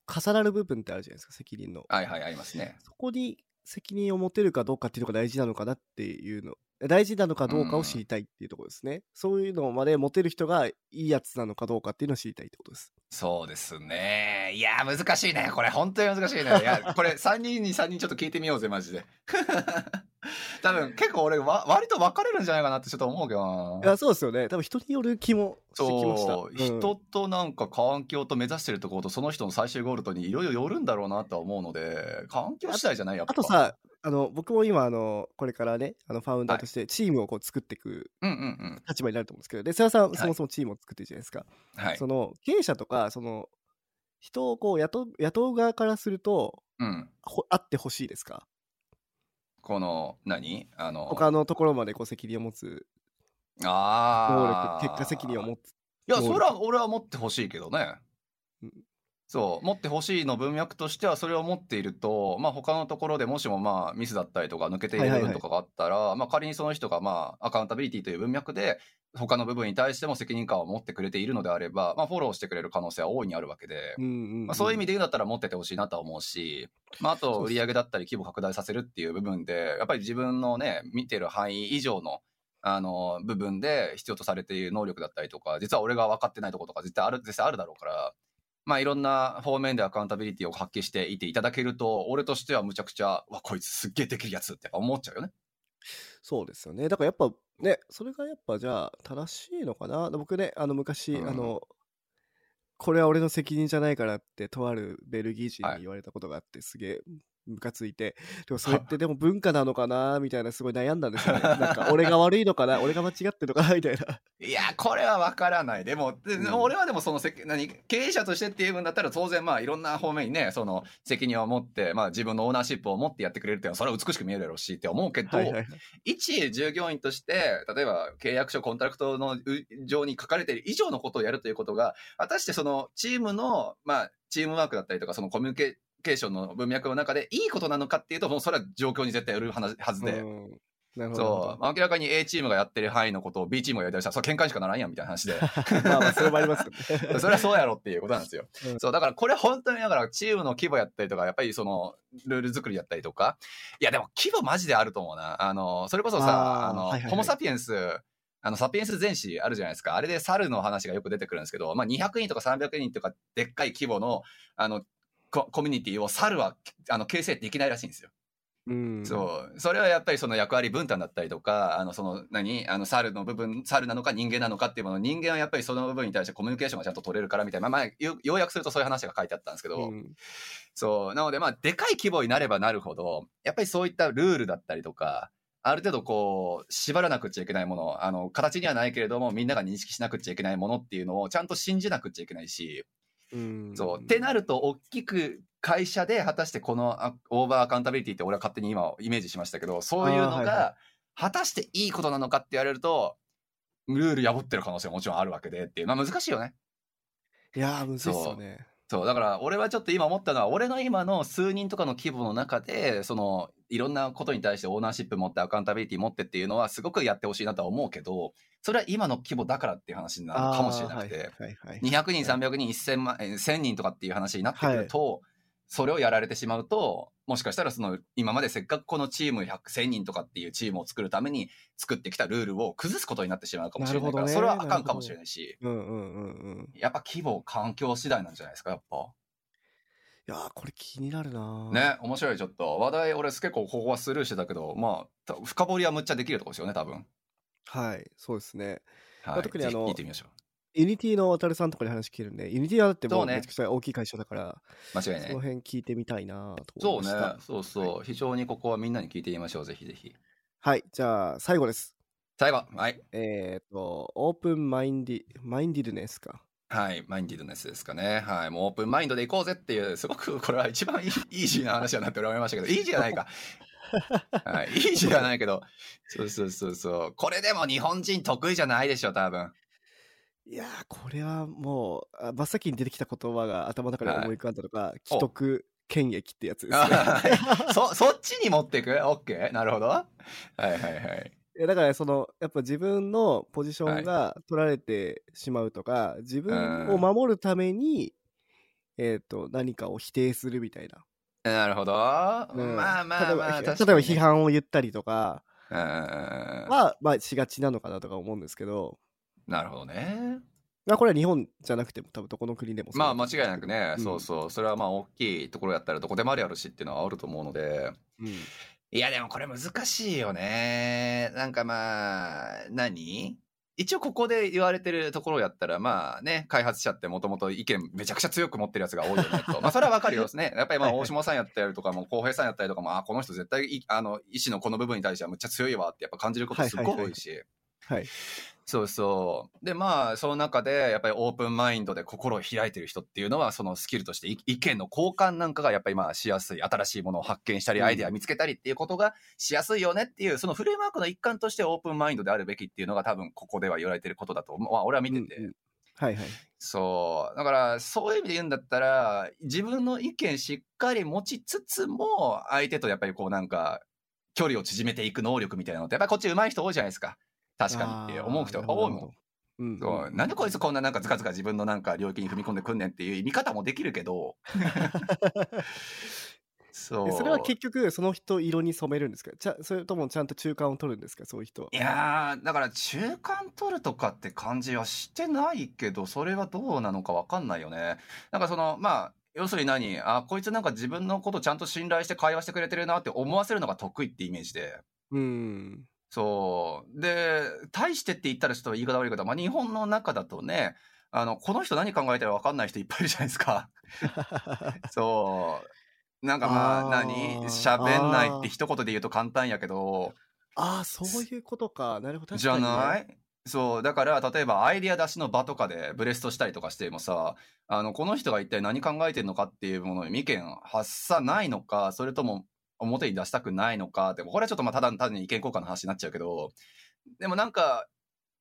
重なる部分ってあるじゃないですか責任の。はいはい、ありますね。そこに責任を持てるかどうかっていうのが大事なのかなっていうの大事なのかどうかを知りたいっていうところですね、そういうのまで持てる人がいいやつなのかどうかっていうのを知りたいってことですそうですね。いや、難しいね。これ、本当に難しいね。いや、これ、3人に3人ちょっと聞いてみようぜ、マジで。多分、結構俺、わ割と分かれるんじゃないかなってちょっと思うけどな。いやそうですよね多分人による気もしてきましたそう、ん人となんか環境と目指してるところとその人の最終ゴールとにいろいろよるんだろうなとは思うので環境次第じゃないやっぱあとさあの僕も今あのこれからねあのファウンダーとしてチームをこう作っていくうんうんうん。立場になると思うんですけどで瀬谷さんい。そもそもチームを作ってるじゃないですか、はい。その経営者とかその人をこう雇う雇う側からするとうん。ほあってほしいですか？この何？あの。他のところまでこう責任を持つ能ああ力結果責任を持ついやそれは俺は持ってほしいけどねそう持ってほしいの文脈としてはそれを持っていると、まあ、他のところでもしもまあミスだったりとか抜けている部分とかがあったら、まあ、仮にその人がまあアカウンタビリティという文脈で他の部分に対しても責任感を持ってくれているのであれば、まあ、フォローしてくれる可能性は大いにあるわけで、うんうんうんまあ、そういう意味で言うんだったら持っててほしいなとは思うし、まあ、あと売り上げだったり規模拡大させるっていう部分でやっぱり自分のね見てる範囲以上のあの部分で必要とされている能力だったりとか実は俺が分かってないところとか絶対ある絶対あるだろうから。まあ、いろんな方面でアカウンタビリティを発揮していていただけると、俺としてはむちゃくちゃ、わ、こいつすっげえできるやつって思っちゃうよね。そうですよね。だからやっぱね、それがやっぱじゃあ正しいのかな？僕ね、あの昔、うんあの、これは俺の責任じゃないからって、とあるベルギー人はいに言われたことがあって、すげえムカついて、でもそれってでも文化なのかなみたいなすごい悩んだんですよね。なんか俺が悪いのかな？俺が間違ってるのかなみたいな。いや、これは分からない。でも、でうん俺はでもその責何？経営者としてっていう分だったら当然まあいろんな方面にね、その責任を持って、まあ自分のオーナーシップを持ってやってくれるっていうのはそれは美しく見えるやろうしって思うけど、はいはいはい。一従業員として、例えば契約書、 contract のう上に書かれている以上のことをやるということが、果たしてそのチームの、まあ、チームワークだったりとか、そのコミュニケーションの文脈の中でいいことなのかっていうと、もうそれは状況に絶対よる話はずで。うんなるほど。そう、まあ明らかに A チームがやってる範囲のことを B チームがやりしたら、それ喧嘩にしかならんやんみたいな話で。まあまあ、それもあります。それはそうやろっていうことなんですよ。うんそう、だからこれ本当にだからチームの規模やったりとか、やっぱりそのルール作りやったりとか、いやでも規模マジであると思うな。あの、それこそさ、あの、はいはいはいホモサピエンス、あの、サピエンス全史あるじゃないですか。あれで猿の話がよく出てくるんですけど、まあ200人とか300人とかでっかい規模の、あの、ココミュニティを猿はあの形成できないらしいんですよ。うん。そう。それはやっぱりその役割分担だったりとか、あの、その、何？あの、猿の部分、猿なのか人間なのかっていうもの、人間はやっぱりその部分に対してコミュニケーションがちゃんと取れるからみたいな、まあ、まあ、よ要約するとそういう話が書いてあったんですけど、うんそう。なので、まあ、でかい規模になればなるほど、やっぱりそういったルールだったりとか、ある程度こう、縛らなくちゃいけないもの、あの、形にはないけれども、みんなが認識しなくちゃいけないものっていうのをちゃんと信じなくちゃいけないし、うんそう。ってなると、大きく会社で果たしてこのあオーバーアカウンタビリティって俺は勝手に今イメージしましたけど、そういうのが果たしていいことなのかって言われると、ルール破ってる可能性ももちろんあるわけでっていう。まあ難しいよね。いやー、むずいっすよね。そう。だから俺はちょっと今思ったのは、俺の今の数人とかの規模の中で、その、いろんなことに対してオーナーシップ持ってアカウンタビリティ持ってっていうのはすごくやってほしいなとは思うけど、それは今の規模だからっていう話になるかもしれなくて。はいはいはい200人、300人、1000万、えー1000人とかっていう話になってくると、それをやられてしまうと、もしかしたらその、今までせっかくこのチーム100、1000人とかっていうチームを作るために作ってきたルールを崩すことになってしまうかもしれないから、ねそれはあかんかもしれないし、うんうんうんうん。やっぱ規模、環境次第なんじゃないですか、やっぱ。いやー、これ気になるなーね、面白い、ちょっと。話題、俺結構ここはスルーしてたけど、まあ、た深掘りはむっちゃできるとこですよね、多分。はい、そうですね。はい。特にあの聞いてみましょUnity のワタルさんとかに話聞けるんで、 Unity はだってもそううねめちゃくちゃ大きい会社だから、う。間違いそない。の辺聞いてみたいなとそうね思いました。、そうそう。非常にここはみんなに聞いてみましょう、ぜひぜひ。はい、じゃあ最後です。最後、はい。えっ、と、 open-minded、mindedness か。はい、 mindedness ですかね。はい、もうオープンマインドで行こうぜっていう、すごくこれは一番イイージーな話だなって思いましたけど、イージーじゃないか。はい、イージーじゃないけど、そうそうそうそう。これでも日本人得意じゃないでしょ、多分。いやー、これはもう、あ真っ先に出てきた言葉が頭の中で思い浮かんだのが、既得権益ってやつですね。あそ、そっちに持っていく？オッケーなるほど。はいはいはい。いやだからそのやっぱ自分のポジションが取られてしまうとか、自分を守るために、えっ、と何かを否定するみたいな、なるほど。うん。まあまあまあ、例えば例えば確かにね。批判を言ったりとかうんうんうん。は、まあ、しがちなのかなとか思うんですけど、なるほどね。まあ、これは日本じゃなくても多分どこの国でもそうまあ間違いなくね、うんそうそう。それはまあ大きいところやったらどこでもあるやるしっていうのはあると思うので。うんいやでもこれ難しいよね。なんかまあ、何？一応ここで言われてるところやったらまあね、開発者ってもともと意見めちゃくちゃ強く持ってるやつが多いよねと。まあそれはわかるよですね。やっぱりまあはいはい大島さんやったりとかも、浩平さんやったりとかも、あ、この人絶対いあの、意志のこの部分に対してはむっちゃ強いわってやっぱ感じることすっごい多いし。はいそうそう。で、まあ、その中で、やっぱりオープンマインドで心を開いてる人っていうのは、そのスキルとしてい意見の交換なんかがやっぱりまあしやすい。新しいものを発見したり、うんアイデア見つけたりっていうことがしやすいよねっていう、そのフレームワークの一環としてオープンマインドであるべきっていうのが多分ここでは言われてることだと思う。まあ、俺は見てて。うんうんはいはい。そう。だから、そういう意味で言うんだったら、自分の意見しっかり持ちつつも、相手とやっぱりこうなんか、距離を縮めていく能力みたいなのって、やっぱりこっち上手い人多いじゃないですか。確かにって思う人が多いもん。うん、そう。なんでこいつこんななんかずかずか自分のなんか領域に踏み込んでくんねんっていう見方もできるけど、そう。えそれは結局その人色に染めるんですか？ちゃそれともちゃんと中間を取るんですか？そういう人は。いやー、だから中間取るとかって感じはしてないけど、それはどうなのかわかんないよね。なんかその、まあ、要するに何？あ、こいつなんか自分のことちゃんと信頼して会話してくれてるなって思わせるのが得意ってイメージで。うんそう。で、対してって言ったらちょっと言い方悪いけど、まあ日本の中だとね、あの、この人何考えてるか分かんない人いっぱいいるじゃないですか。そう。なんかまあ、何？喋んないって一言で言うと簡単やけど、ああそういうことかなるほど確じゃない？そう。だから、例えばアイディア出しの場とかでブレストしたりとかしてもさ、あの、この人が一体何考えてるのかっていうものに意見発さないのか、それとも表に出したくないのかって、これはちょっとまあただ単に意見交換の話になっちゃうけど、でもなんか、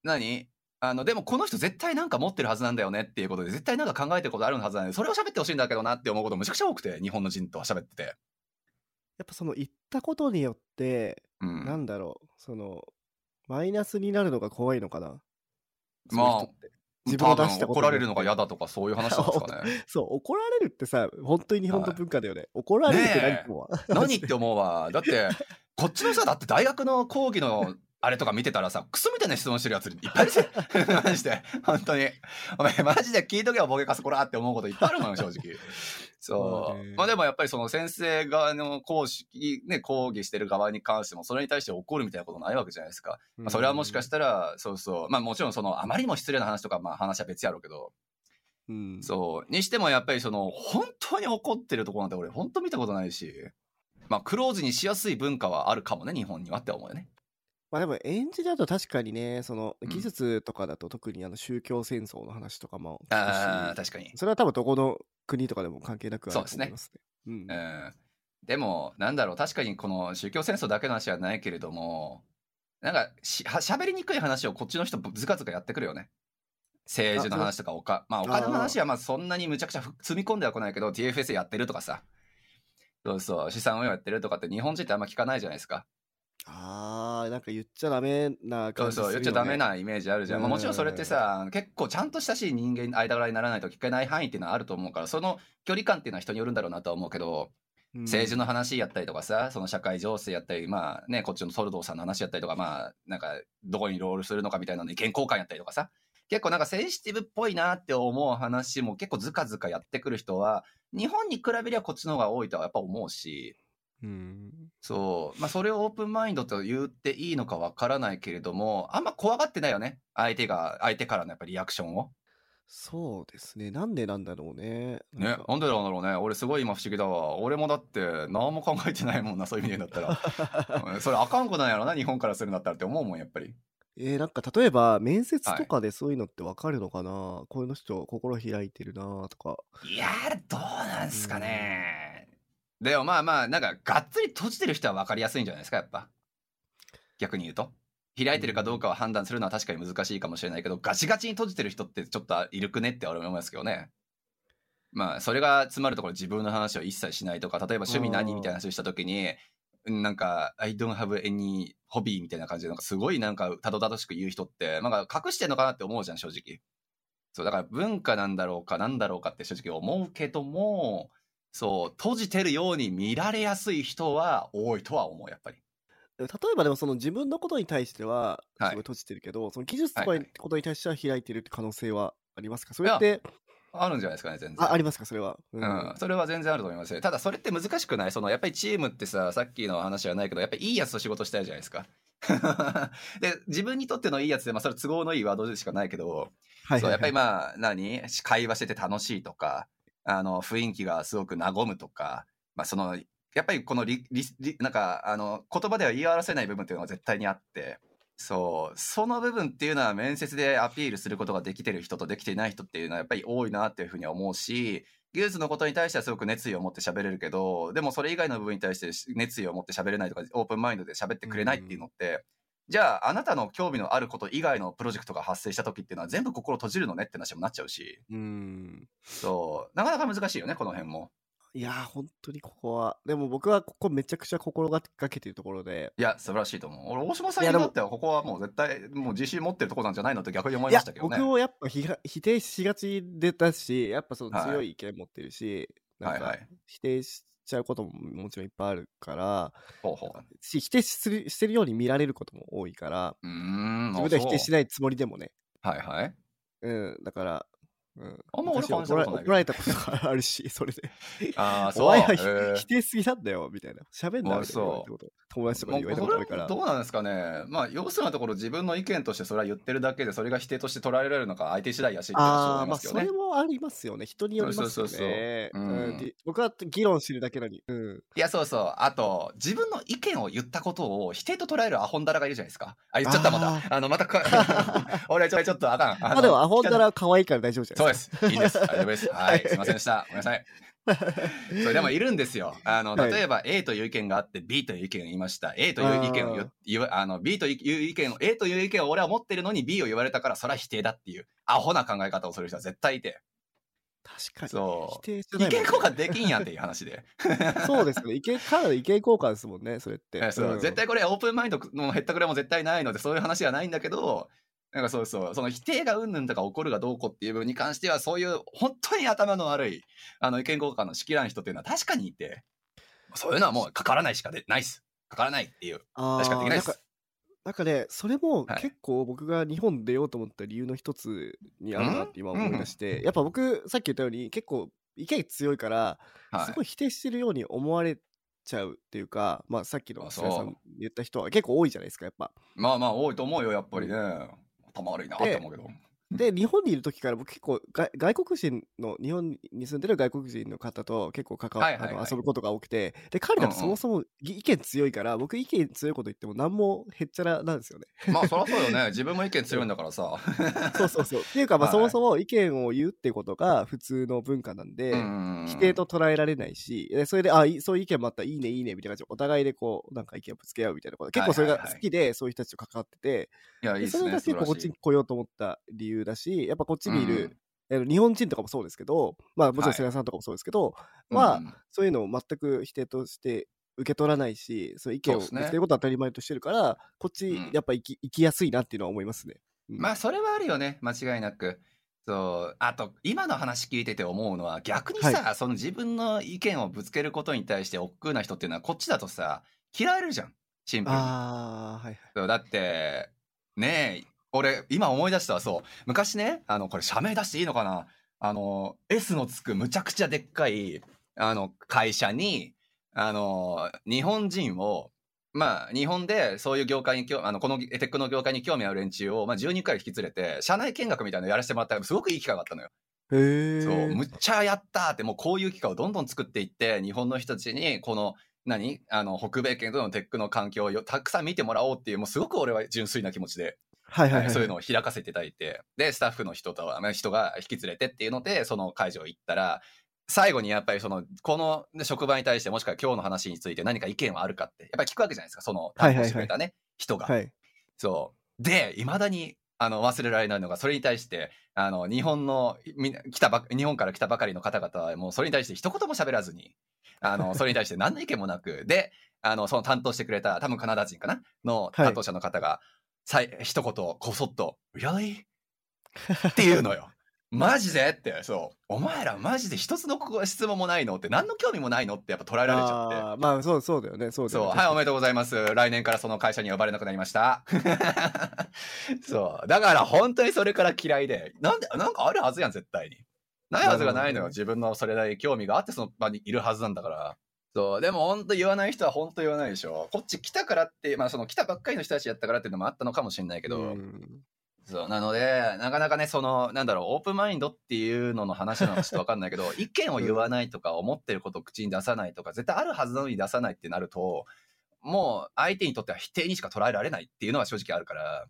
何？あの、でもこの人絶対なんか持ってるはずなんだよねっていうことで、絶対なんか考えてることあるはずなんで、それを喋ってほしいんだけどなって思うことむちゃくちゃ多くて、日本の人とは喋ってて。やっぱその言ったことによって、うん。なんだろうそのマイナスになるのが怖いのかなまあ自分出したこと怒られるのが嫌だだとかそういう話なんですかね。そう怒られるってさ本当に日本の文化だよね、怒られるって何とは、何って思うわ。だって、こっちのさ、だって大学の講義のあれとか見てたらさ、クソみたいな質問してるやついっぱいいるぜ。マジで。本当に。お前マジで聞いとけよ、ボケかすこらって思うこといっぱいあるもん、正直。そう。まあでもやっぱりその先生側の講師、ね、講義してる側に関しても、それに対して怒るみたいなことないわけじゃないですか。まあ、それはもしかしたら、そうそう。まあもちろんその、あまりにも失礼な話とか、まあ話は別やろうけど、うん、そう。にしてもやっぱりその、本当に怒ってるところなんて俺本当見たことないし、まあクローズにしやすい文化はあるかもね、日本にはって思うよね。まあでも演じだと確かにねそのうん技術とかだと特にあの宗教戦争の話とかも聞くしああ、確かに。それは多分どこの国とかでも関係なくあるとそうですね思いますね。うんうん。でも、なんだろう、確かにこの宗教戦争だけの話はないけれども、なんかし、は喋りにくい話をこっちの人ずかずかやってくるよね。政治の話とかおか、まあお金の話はまあそんなにむちゃくちゃふ積み込んではこないけど、TFS やってるとかさ、そうそう、資産運用やってるとかって日本人ってあんま聞かないじゃないですか。あーなんか言っちゃダメなそう感じするよ、そう、ね、言っちゃダメなイメージあるじゃん。まあ、もちろんそれってうさ、結構ちゃんと親しい人間、間柄にならないと聞けない範囲っていうのはあると思うから、その距離感っていうのは人によるんだろうなとは思うけど、うん。政治の話やったりとかさ、その社会情勢やったり、まあね、こっちのソルドーさんの話やったりとか、まあ、なんか、どこにロールするのかみたいなの意見交換やったりとかさ、結構なんかセンシティブっぽいなって思う話も結構ずかずかやってくる人は、日本に比べりゃこっちの方が多いとはやっぱ思うし、うんそう。まあ、それをオープンマインドと言っていいのかわからないけれども、あんま怖がってないよね。相手が、相手からのやっぱりリアクションを。そうですねなんでなんだろうねね。なんでなんだろうね。俺すごい今不思議だわ。俺もだって何も考えてないもんな、そういう意味で言うんだったら。う んそれあかんことなんやろな、日本からするんだったらって思うもん、やっぱり。えーなんか例えば面接とかでそういうのってわかるのかな、こういうの人心開いてるなとかいやー、どうなんすかね。でもまあまあ、なんか、がっつり閉じてる人は分かりやすいんじゃないですか、やっぱ。逆に言うと。開いてるかどうかを判断するのは確かに難しいかもしれないけど、ガチガチに閉じてる人ってちょっといるくねって俺は思いますけどね。まあ、それが詰まるところ自分の話を一切しないとか、例えば趣味何みたいな話をしたときに、なんか、I don't have any hobby みたいな感じで、なんかすごいなんかたどたどしく言う人って、なんか隠してんのかなって思うじゃん、正直。そう、だから文化なんだろうか、なんだろうかって正直思うけども、そう、閉じてるように見られやすい人は多いとは思う、やっぱり。例えばでもその自分のことに対してはすはい。ごい閉じてるけど、その技術とかことに対しては開いてるって可能性はありますか？それってあるんじゃないですかね、全然。あありますか？それは、ううん、それは全然あると思います。よ。ただそれって難しくない？そのやっぱりチームってさ、さっきの話じゃないけど、やっぱりいいやつと仕事したいじゃないですか。で、自分にとってのいいやつで、まあそれ都合のいいワードでしかないけど、はいそうやっぱりままあ何？会話してて楽しいとか、あの雰囲気がすごく和むとか、まあその、やっぱりこのリリリなんかあの言葉では言い表せない部分っていうのが絶対にあって、そう、その部分っていうのは面接でアピールすることができてる人とできていない人っていうのはやっぱり多いなっていうふうには思うし、技術のことに対してはすごく熱意を持って喋れるけど、でもそれ以外の部分に対して熱意を持って喋れないとか、オープンマインドで喋ってくれないっていうのって、じゃあ、あなたの興味のあること以外のプロジェクトが発生した時っていうのは全部心閉じるのねって話もなっちゃうし、うん。そう、なかなか難しいよね、この辺も。いやー、本当にここは。でも僕はここめちゃくちゃ心がけてるところで。いや、素晴らしいと思う。俺、大島さんにとっては、ここはもう絶対、もう自信持ってるとこなんじゃないのって逆に思いましたけどね。僕もやっぱひが否定しがちでだし、やっぱそのはい強い意見持ってるし、なんかはいはい。否定しちゃうことももちろんいっぱいあるから、否定するしてるように見られることも多いから、うーん。自分では否定しない。ないつもりでもね。はいはい。うん、だから、うん、あんま俺昔感じたことない怒られたことがあるし、それで。ああ、そう。お前はひへー否定すぎなんだよ、みたいな。喋んな、あみたいなこと。友達とかに言われたことあるから。どうなんですかね。まあ、要するなところ自分の意見としてそれは言ってるだけで、それが否定として捉えられるのか、相手次第やしって話ああ、まあ、それ。もありますよね。人によりますよそうそうそうね。僕は議論してるだけなのに。うん。いや、そうそう。あと、自分の意見を言ったことを否定と捉えるアホンダラがいるじゃないですか。あ、言っちゃった、まあた。あの、またか、俺ちょ、ちょっとあかん。まあでも、アホンダラは可愛いから大丈夫じゃそうですす。いいです。大丈夫です。はい。すいませんでした。ごめんなさい。それでもいるんですよ。あの、はい例えば A という意見があって B という意見を言いました。A という意見を言あの、B という意見を、A という意見を俺は持ってるのに B を言われたからそれは否定だっていう、アホな考え方をする人は絶対いて。か。確かに。そう否定じゃ意ないね見交換できんやんっていう話で。そうですね。意見、かなり意見交換ですもんね、それって。えそうん絶対これオープンマインドのへったくれも絶対ないのでそういう話はないんだけどなんかそうそう。その否定がうんぬんとか起こるがどうこうっていう部分に関してはそういう本当に頭の悪いあの意見交換のしきらん人っていうのは確かにいてそういうのはもうかからないしかでないっすかからないっていうあ確かできないっなんかすなんかね、それもはい。結構僕が日本出ようと思った理由の一つにあるなって今思い出して、やっぱ僕、さっき言ったように結構意見強いから、はい。すごい否定してるように思われちゃうっていうか、まあさっきの菅さん言った人は結構多いじゃないですか、やっぱ。まあまあ多いと思うよやっぱりね頭悪いなって思うけどで、日本にいる時から僕結構外外国人の、日本に住んでる外国人の方と結構関わ、はいはい遊ぶことが多くて、で、彼らってそもそも意見強いから、僕意見強いこと言っても何もへっちゃらなんですよね。まあそりゃそうよね。自分も意見強いんだからさ。そう。そうそう。っていうか、まあ、はい。そもそも意見を言うってことが普通の文化なんで、うん否定と捉えられないし、でそれで、あ、いそういう意見もあった。らいいね、いいね、みたいな感じで、お互いでこう、なんか意見をぶつけ合うみたいなこと、結構それが好きで、そういう人たちと関わってて、いやいいっすねでそれが結構こっちに来ようと思った理由だし、やっぱこっちにいる、うん。日本人とかもそうですけど、まあもちろんはい。菅さんとかもそうですけど、はうんそういうのを全く否定として受け取らないし、そういう意見をぶつけることは当たり前としてるから、こっちうん。やっぱ生き,、生きやすいなっていうのは思いますね。うん。まあそれはあるよね間違いなく。そうあと今の話聞いてて思うのは逆にさ、その自分の意見をぶつけることに対して億劫な人っていうのはこっちだとさ嫌われるじゃんシンプルに。ああ、はいはい。そうだってねえ俺今思い出したわそう昔ねあのこれ社名出していいのかな？あの S のつくむちゃくちゃでっかいあの会社にあの日本人をまあ日本でそういう業界に興あのこのテックの業界に興味ある連中を、まあ、10人くらい引き連れて社内見学みたいなのやらせてもらったらすごくいい機会があったのよ。へえ。そうむっちゃやったーってもうこういう機会をどんどん作っていって日本の人たちにこの何？あの北米圏とのテックの環境をよたくさん見てもらおうっていうもうすごく俺は純粋な気持ちで、はいはいはい。そういうのを開かせていただいてでスタッフの人とまあ人が引き連れてっていうのでその会場行ったら最後にやっぱりそのこの職場に対してもしくは今日の話について何か意見はあるかってやっぱり聞くわけじゃないですかその担当してくれたね、人が。はい。そう。で、いまだに、あの、忘れられないのが、それに対して、あの、日本の、来たば、日本から来たばかりの方々は、もうそれに対して一言も喋らずに、あの、それに対して何の意見もなく、で、あの、その担当してくれた、多分カナダ人かな？のはい担当者の方が、さい、一言、こそっと、Really? っていうのよ。マジで？って、そう。お前らマジで一つの質問もないの？って、何の興味もないの？ってやっぱ捉えられちゃって。あーまあそうそうだよね。そうだそう、よね。はい、おめでとうございます。来年からその会社に呼ばれなくなりました。そう。だから本当にそれから嫌いで、なんで、なんかあるはずやん、絶対に。ないはずがないのよ。自分のそれなりに興味があってその場にいるはずなんだから。そう。でも本当言わない人は本当言わないでしょ。こっち来たからって、まあその来たばっかりの人たちやったからっていうのもあったのかもしれないけど、うんそう。なので、なかなかね、その、なんだろう、オープンマインドっていうのの話なのかちょっとわかんないけど、意見を言わないとか、思ってることを口に出さないとか、絶対あるはずなのに出さないってなると、もう相手にとっては否定にしか捉えられないっていうのは正直あるから。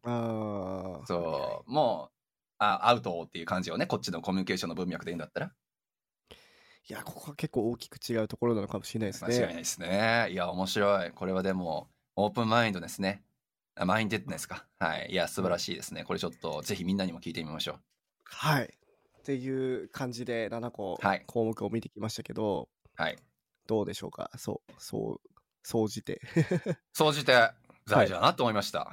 そう、もう、あアウトっていう感じをね、こっちのコミュニケーションの文脈でいいんだったら、いや、ここは結構大きく違うところなのかもしれないですね。間違いないですね。いや、面白い。これはでも、オープンマインドですね。あマインデッドネスか。はい。いや、素晴らしいですね。これちょっと、ぜひみんなにも聞いてみましょう。はい。っていう感じで7個はい項目を見てきましたけど、はい。どうでしょうか？そう、そう、総じて。総じて、大事だなと思いました。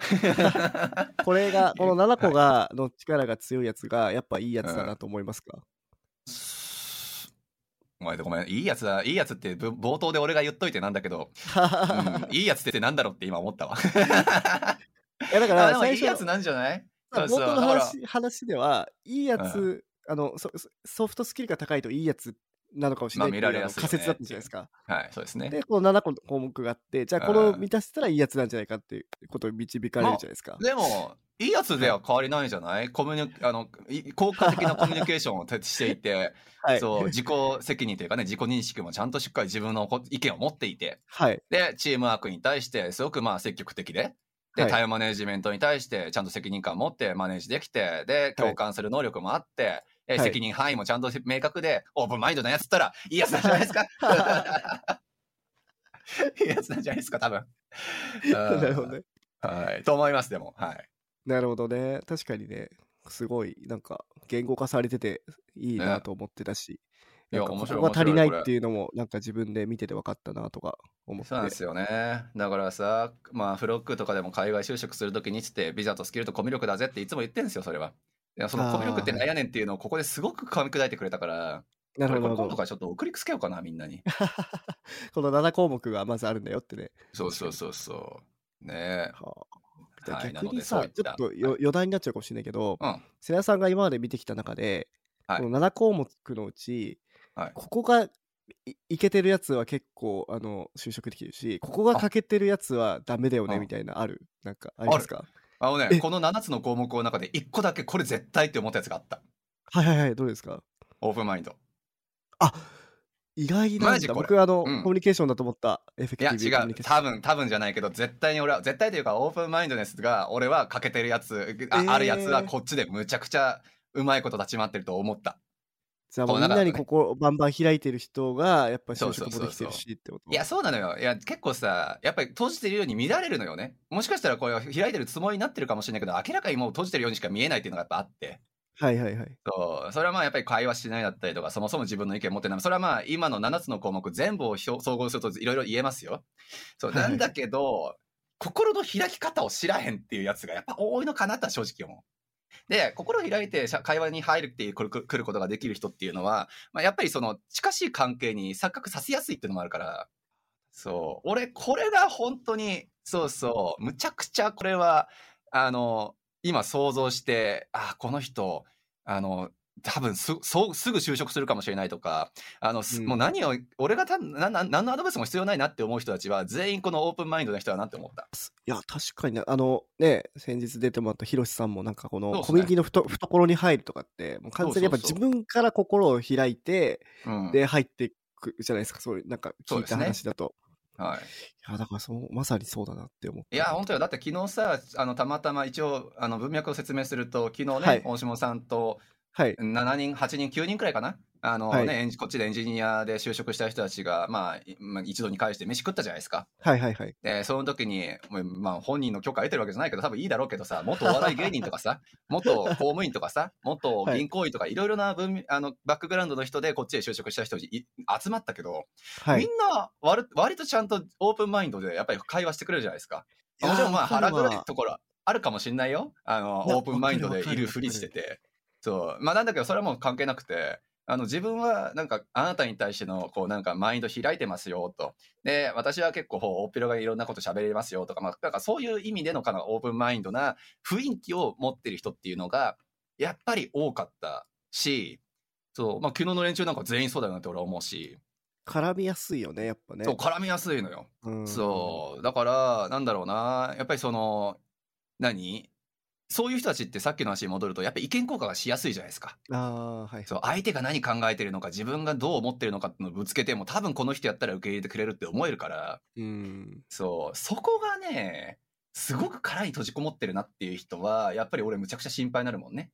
これが、この7個が、の力が強いやつが、やっぱいいやつだなと思いますか、お前ごめん、いいやつだ、いいやつってぶ冒頭で俺が言っといてなんだけど、うん、いいやつってなんだろうって今思ったわ。いやだから最初いやつなんじゃない？冒頭の話話ではいいやつ、あのソソフトスキルが高いといいやつなのかもしれないまあね仮説だったじゃないですか。はい、そうですね。で、この7個の項目があって、じゃあこれを満たせたらいいやつなんじゃないかっていうことを導かれるじゃないですか。でも、いいやつでは変わりないじゃないコミュニあのい効果的なコミュニケーションを徹していて、はい。そう自己責任というかね自己認識もちゃんとしっかり自分のこ意見を持っていてはい。でチームワークに対してすごくまあ積極的でで、はいタイムマネジメントに対してちゃんと責任感を持ってマネージできてで共感する能力もあって、責任範囲もちゃんと明確でオープンマインドなやつったらいいやつなんじゃないですか？い。いやつなんじゃないですか多分。なるほどね。はい。と思いますでも。はい。なるほどね。確かにね、すごい、なんか、言語化されてていいなと思ってたし、いやなんか面白いここが足りないっていうのも、なんか自分で見てて分かったなとか思って。そうなんですよね。だからさ、まあ、フロックとかでも海外就職するときにっつって、ビザとスキルとコミュ力だぜっていつも言ってるんですよ、それは。いやそのコミュ力ってなんやねんっていうのをここですごく噛み砕いてくれたから、なるほど、なるほど。これ今度からちょっと送りつけようかな、みんなに。この7項目がまずあるんだよってね。そうそうそうそう。ねはあじゃあはい逆にさちょっとよ余談になっちゃうかもしれないけど、え。うん。瀬谷さんが今まで見てきた中で、はいこの7項目のうち、はいここがいいけてるやつは結構あの就職できるしここが欠けてるやつはダメだよねあみたいなある？なんかありますか？あのねえ、この7つの項目の中で1個だけこれ絶対って思ったやつがあった。はいはいはいどうですか？オープンマインド。あ意外なんだ。僕はあの、うん。コミュニケーションだと思った。エフェクいやティブコミュ違う多分多分じゃないけど絶対に俺は絶対というかオープンマインドネスが俺は欠けてるやつあ,、えー。あるやつはこっちでむちゃくちゃうまいこと立ち回ってると思ったじゃあもうみんなにここバンバン開いてる人がやっぱ就そうそうそうそう職もできてるしってこといやそうなのよ。いや結構さやっぱり閉じてるように見られるのよね。もしかしたらこれは開いてるつもりになってるかもしれないけど明らかにもう閉じてるようにしか見えないっていうのがやっぱあって。はいはいはい。そう。それはまあやっぱり会話しないだったりとかそもそも自分の意見持ってない。それはまあ今の7つの項目全部を総合するといろいろ言えますよ。そう。はい。なんだけど、心の開き方を知らへんっていうやつがやっぱ多いのかなとは正直思う。で心を開いて会話に入るっていうくるくることができる人っていうのは、まあ、やっぱりその近しい関係に錯覚させやすいっていうのもあるから。そう。俺これが本当にそうそう。むちゃくちゃこれはあの今想像してあこの人あの多分すそうすぐ就職するかもしれないとかあの、すうん。もう何を俺がたなな何のアドバイスも必要ないなって思う人たちは全員このオープンマインドな人だなって思った？いや、確かにね、あのね、先日出てもらったヒロシさんもなんかこのコミュニティのふと懐に入るとかって、もう完全にやっぱ自分から心を開いて、うん。で入っていくじゃないですか、そういうなんか聞いた話だと。はい。いや、だからそう、まさにそうだなって思って。いや本当よ。だって昨日さあのたまたま一応あの文脈を説明すると昨日ね、はい。大下さんとはい。7人8人9人くらいかな？あの、はいねエンジこっちでエンジニアで就職した人たちが、まあ一度に返して飯食ったじゃないですかはいはいはい。でその時に、まあ、本人の許可得てるわけじゃないけど多分いいだろうけどさ元お笑い芸人とかさ 元公務員とかさ元銀行員とかいろいろな文あのバックグラウンドの人でこっちで就職した人い集まったけど、はい。みんな割割とちゃんとオープンマインドでやっぱり会話してくれるじゃないですか。もちろんまあ腹黒いところあるかもしれないよ。あのオープンマインドでいるふりしてて。そう。まあなんだけどそれはもう関係なくて、あの自分はなんかあなたに対してのこうなんかマインド開いてますよと。で、私は結構大っぴろがいろんなこと喋れますよとか、まあなんかそういう意味でのかなオープンマインドな雰囲気を持ってる人っていうのがやっぱり多かったし、そう、まあ昨日の連中なんか全員そうだよなって俺は思うし、絡みやすいよね、やっぱね。そう絡みやすいのよ。うんそう。だから、なんだろうな。やっぱりその、何？そういう人たちってさっきの話に戻ると、やっぱり意見交換がしやすいじゃないですか。ああ、はい。そう、相手が何考えてるのか、自分がどう思ってるのかっていうのをぶつけても、多分この人やったら受け入れてくれるって思えるから、うん。そう、そこがね、すごく殻に閉じこもってるなっていう人は、やっぱり俺むちゃくちゃ心配になるもんね。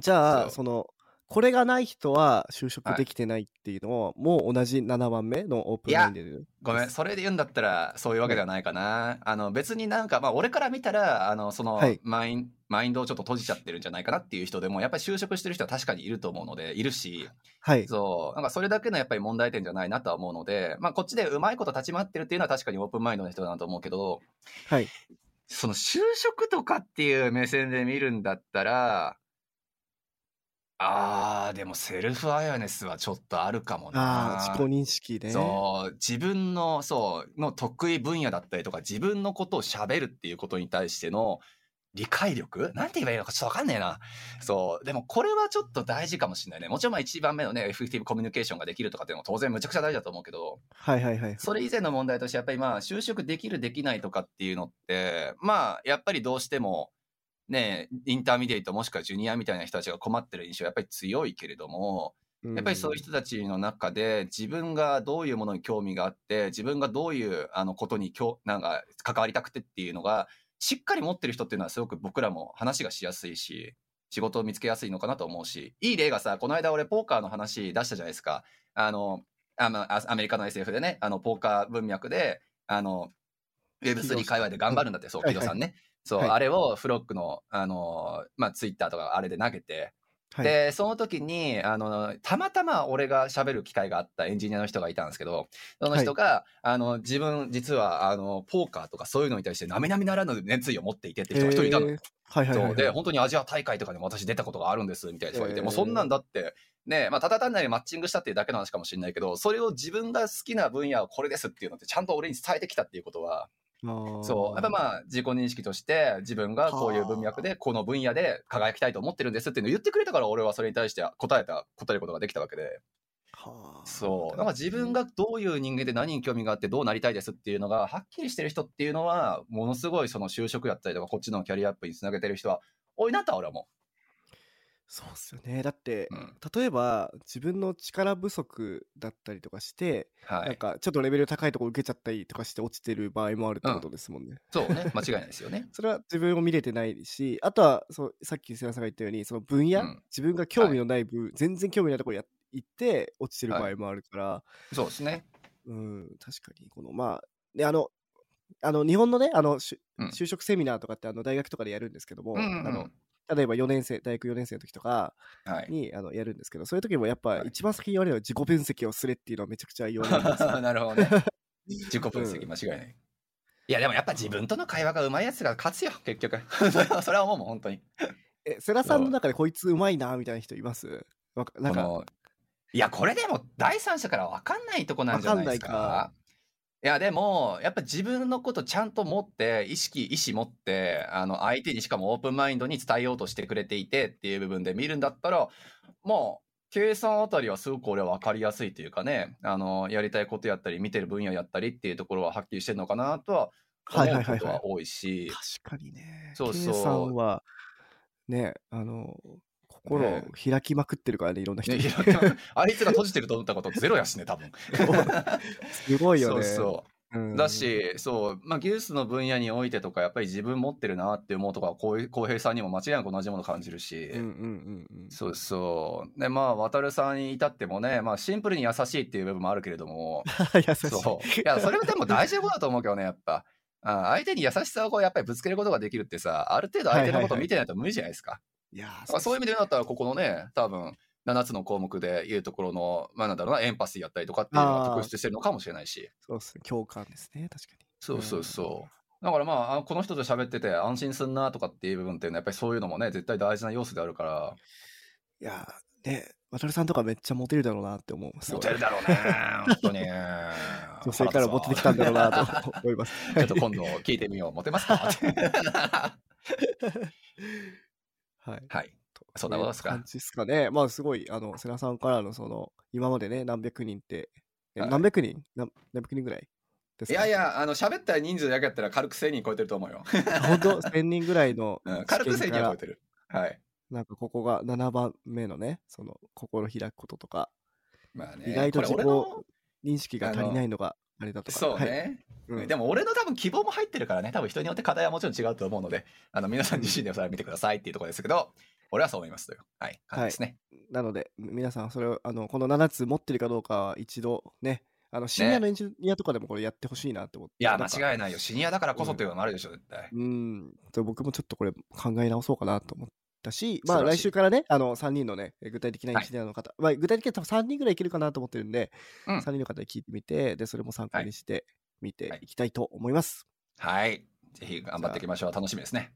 じゃあ、その、これがない人は就職できてないっていうのを、もう同じ7番目のオープンマインドでごめん、それで言うんだったら、そういうわけではないかな。あの、別になんか、まあ、俺から見たら、あの、その、はい。マイン、マインドをちょっと閉じちゃってるんじゃないかなっていう人でも、やっぱり就職してる人は確かにいると思うので、いるし、はい。そう、なんかそれだけのやっぱり問題点じゃないなとは思うので、まあ、こっちでうまいこと立ち回ってるっていうのは確かにオープンマインドの人だなと思うけど、はい。その就職とかっていう目線で見るんだったら、あー、でもセルフアウェアネスはちょっとあるかもな。ああ、自己認識ね。そう、自分の、そう、の得意分野だったりとか、自分のことを喋るっていうことに対しての理解力？なんて言えばいいのかちょっとわかんねえな。そう、でもこれはちょっと大事かもしれないね。もちろんまあ一番目のね、エフェクティブコミュニケーションができるとかっていうのも当然むちゃくちゃ大事だと思うけど、はいはいはい。それ以前の問題としてやっぱりまあ就職できるできないとかっていうのって、まあやっぱりどうしても、ね、 intermediate もしくはジュニアみたいな人たちが困ってる印象はやっぱり強いけれども、やっぱりそういう人たちの中で自分がどういうものに興味があって自分がどういうあのことにきょなんか関わりたくてっていうのがしっかり持ってる人っていうのはすごく僕らも話がしやすいし仕事を見つけやすいのかなと思うしいい例がさこの間俺ポーカーの話出したじゃないですか。あのあまあアメリカの SF でねあのポーカー文脈であの Web3 界隈で頑張るんだってそうはい。木戸さんねそう、はい。あれをフロックのあのまあツイッターとかあれで投げてはい、で、その時に、あの、たまたま俺が喋る機会があったエンジニアの人がいたんですけど、その人が、あの、自分、実は、あの、ポーカーとかそういうのに対して、並々ならぬ熱意を持っていてって人が一人いたの。はいはいはい、で、本当にアジア大会とかにも私出たことがあるんです、みたいな人がいて、もうそんなんだって、ね、まあ、ただ単なるマッチングしたっていうだけの話かもしれないけど、それを自分が好きな分野はこれですっていうのって、ちゃんと俺に伝えてきたっていうことは、そう。やっぱまあ、自己認識として、自分がこういう文脈で、この分野で輝きたいと思ってるんですっていうのを言ってくれたから、俺はそれに対して答えた、答えることができたわけで。はあそう。なんか自分がどういう人間で何に興味があってどうなりたいですっていうのが、はっきりしてる人っていうのは、ものすごいその就職やったりとか、こっちのキャリアアップにつなげてる人は多いなとは俺は思そうっすよね。だって、う。うん。例えば自分の力不足だったりとかして、はい。なんかちょっとレベル高いところ受けちゃったりとかして落ちてる場合もあるってことですもんね。そうね。間違いないですよね。それは自分を見れてないし、あとはそうさっき瀬名さんが言ったように、その分野、うん自分が興味のない分、全然興味ないところや行って落ちてる場合もあるから、そうですね。うん、確かに、この、まあ、で、あの、あの日本のね、あの、就職セミナーとかってあの大学とかでやるんですけども、うんうんうんあの例えば4年生、大学4年生の時とかはい。にあのやるんですけど、そういう時もやっぱはい一番先に言われるのは自己分析をすれっていうのはめちゃくちゃ言われるんですよ。なるほどね。自己分析、間違いない。いや、でもやっぱ自分との会話がうまいやつが勝つよ、結局。それは思うもん、本当に。え、世良さんの中でこいつうまいなみたいな人います？わかなんか、いや、これでも第三者から分かんないとこなんじゃないですか。わかいいや、でも、やっぱ自分のことちゃんと持って、意識、意思持って、あの、相手にしかもオープンマインドに伝えようとしてくれていてっていう部分で見るんだったら、もう、計算あたりはすごく俺は分かりやすいというかね、あの、やりたいことやったり、見てる分野やったりっていうところははっきりしてるのかなとははい思はいはいはい。うことは多いし、確かにね。そうそう。計算は、ね、あの、心を開きまくってるからね、いろんな人ね、あいつが閉じてると思ったことゼロやしね、多分。すごいよね。そうそう。うんだし、そう、まあ、技術の分野においてとか、やっぱり自分持ってるなって思うとか、こういう浩平さんにも間違いなく同じもの感じるし、うんうんうんうん。そうそう。で、まあ、渡さんに至ってもね、まあ、シンプルに優しいっていう部分もあるけれども、優しい。そう。いや、それはでも大事なことだと思うけどね、やっぱ。あ相手に優しさをこうやっぱりぶつけることができるってさ、ある程度相手のことを見てないと無理じゃないですか。いやまあそういう意味で言うんだったら、ここのね、多分、7つの項目で言うところの、まあなんだろうな、エンパシーやったりとかっていうのが特筆してるのかもしれないし。そうっすね。共感ですね、確かに。そうそうそう。だからまああ、この人と喋ってて安心すんなとかっていう部分っていうのは、やっぱりそういうのもね、絶対大事な要素であるから、いやーね、渡さんとかめっちゃモテるだろうなって思う。モテるだろうね、本当に。女性からモテてきたんだろうなと思います。ちょっと今度聞いてみよう。モテますか？はい。はい。そんなことですか？感じですかね。まあすごい、あの、瀬名さんからのその、今までね、何百人って、えはい何百人？何何百人ぐらいですか？いやいや、あの、喋った人数だけやったら軽く1000人超えてると思うよ。あ本当？1000人ぐらいの うん、軽く1000知見から人は超えてる。はい。なんかここが7番目のね、その心開くこととか、まあね。意外と自己認識が足りないのがあれだとか。そうはいね。うんでも俺の多分希望も入ってるからね、多分人によって課題はもちろん違うと思うので、あの皆さん自身でそれは見てくださいっていうところですけど、俺はそう思いますという、はい、感じですね。なので、皆さん、それを、あの、この7つ持ってるかどうかは一度ね、あの、シニアのエンジニアとかでもこれやってほしいなって思って。いや、間違いないよ。シニアだからこそというのもあるでしょ、絶対。うん。僕もちょっとこれ考え直そうかなと思ったし、まあ来週からね、あの、3人のね、具体的なエンジニアの方、はい、まあ具体的に多分3人ぐらいいけるかなと思ってるんで、うん、3人の方に聞いてみて、で、それも参考にしてみていきたいと思います。はい。ぜひ頑張っていきましょう。楽しみですね。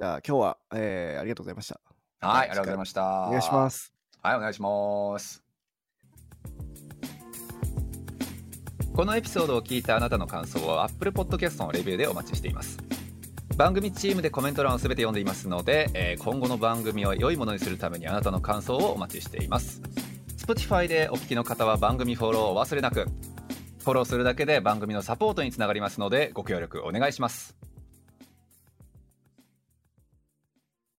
じゃあ今日は、えー、ありがとうございました。はい、ありがとうございました。お願いします。はい、お願いします。このエピソードを聞いたあなたの感想を Apple Podcast のレビューでお待ちしています番組チームでコメント欄を全て読んでいますので、えー、今後の番組を良いものにするためにあなたの感想をお待ちしています。Spotify でお聞きの方は番組フォローをお忘れなく。フォローするだけで番組のサポートにつながりますのでご協力お願いします。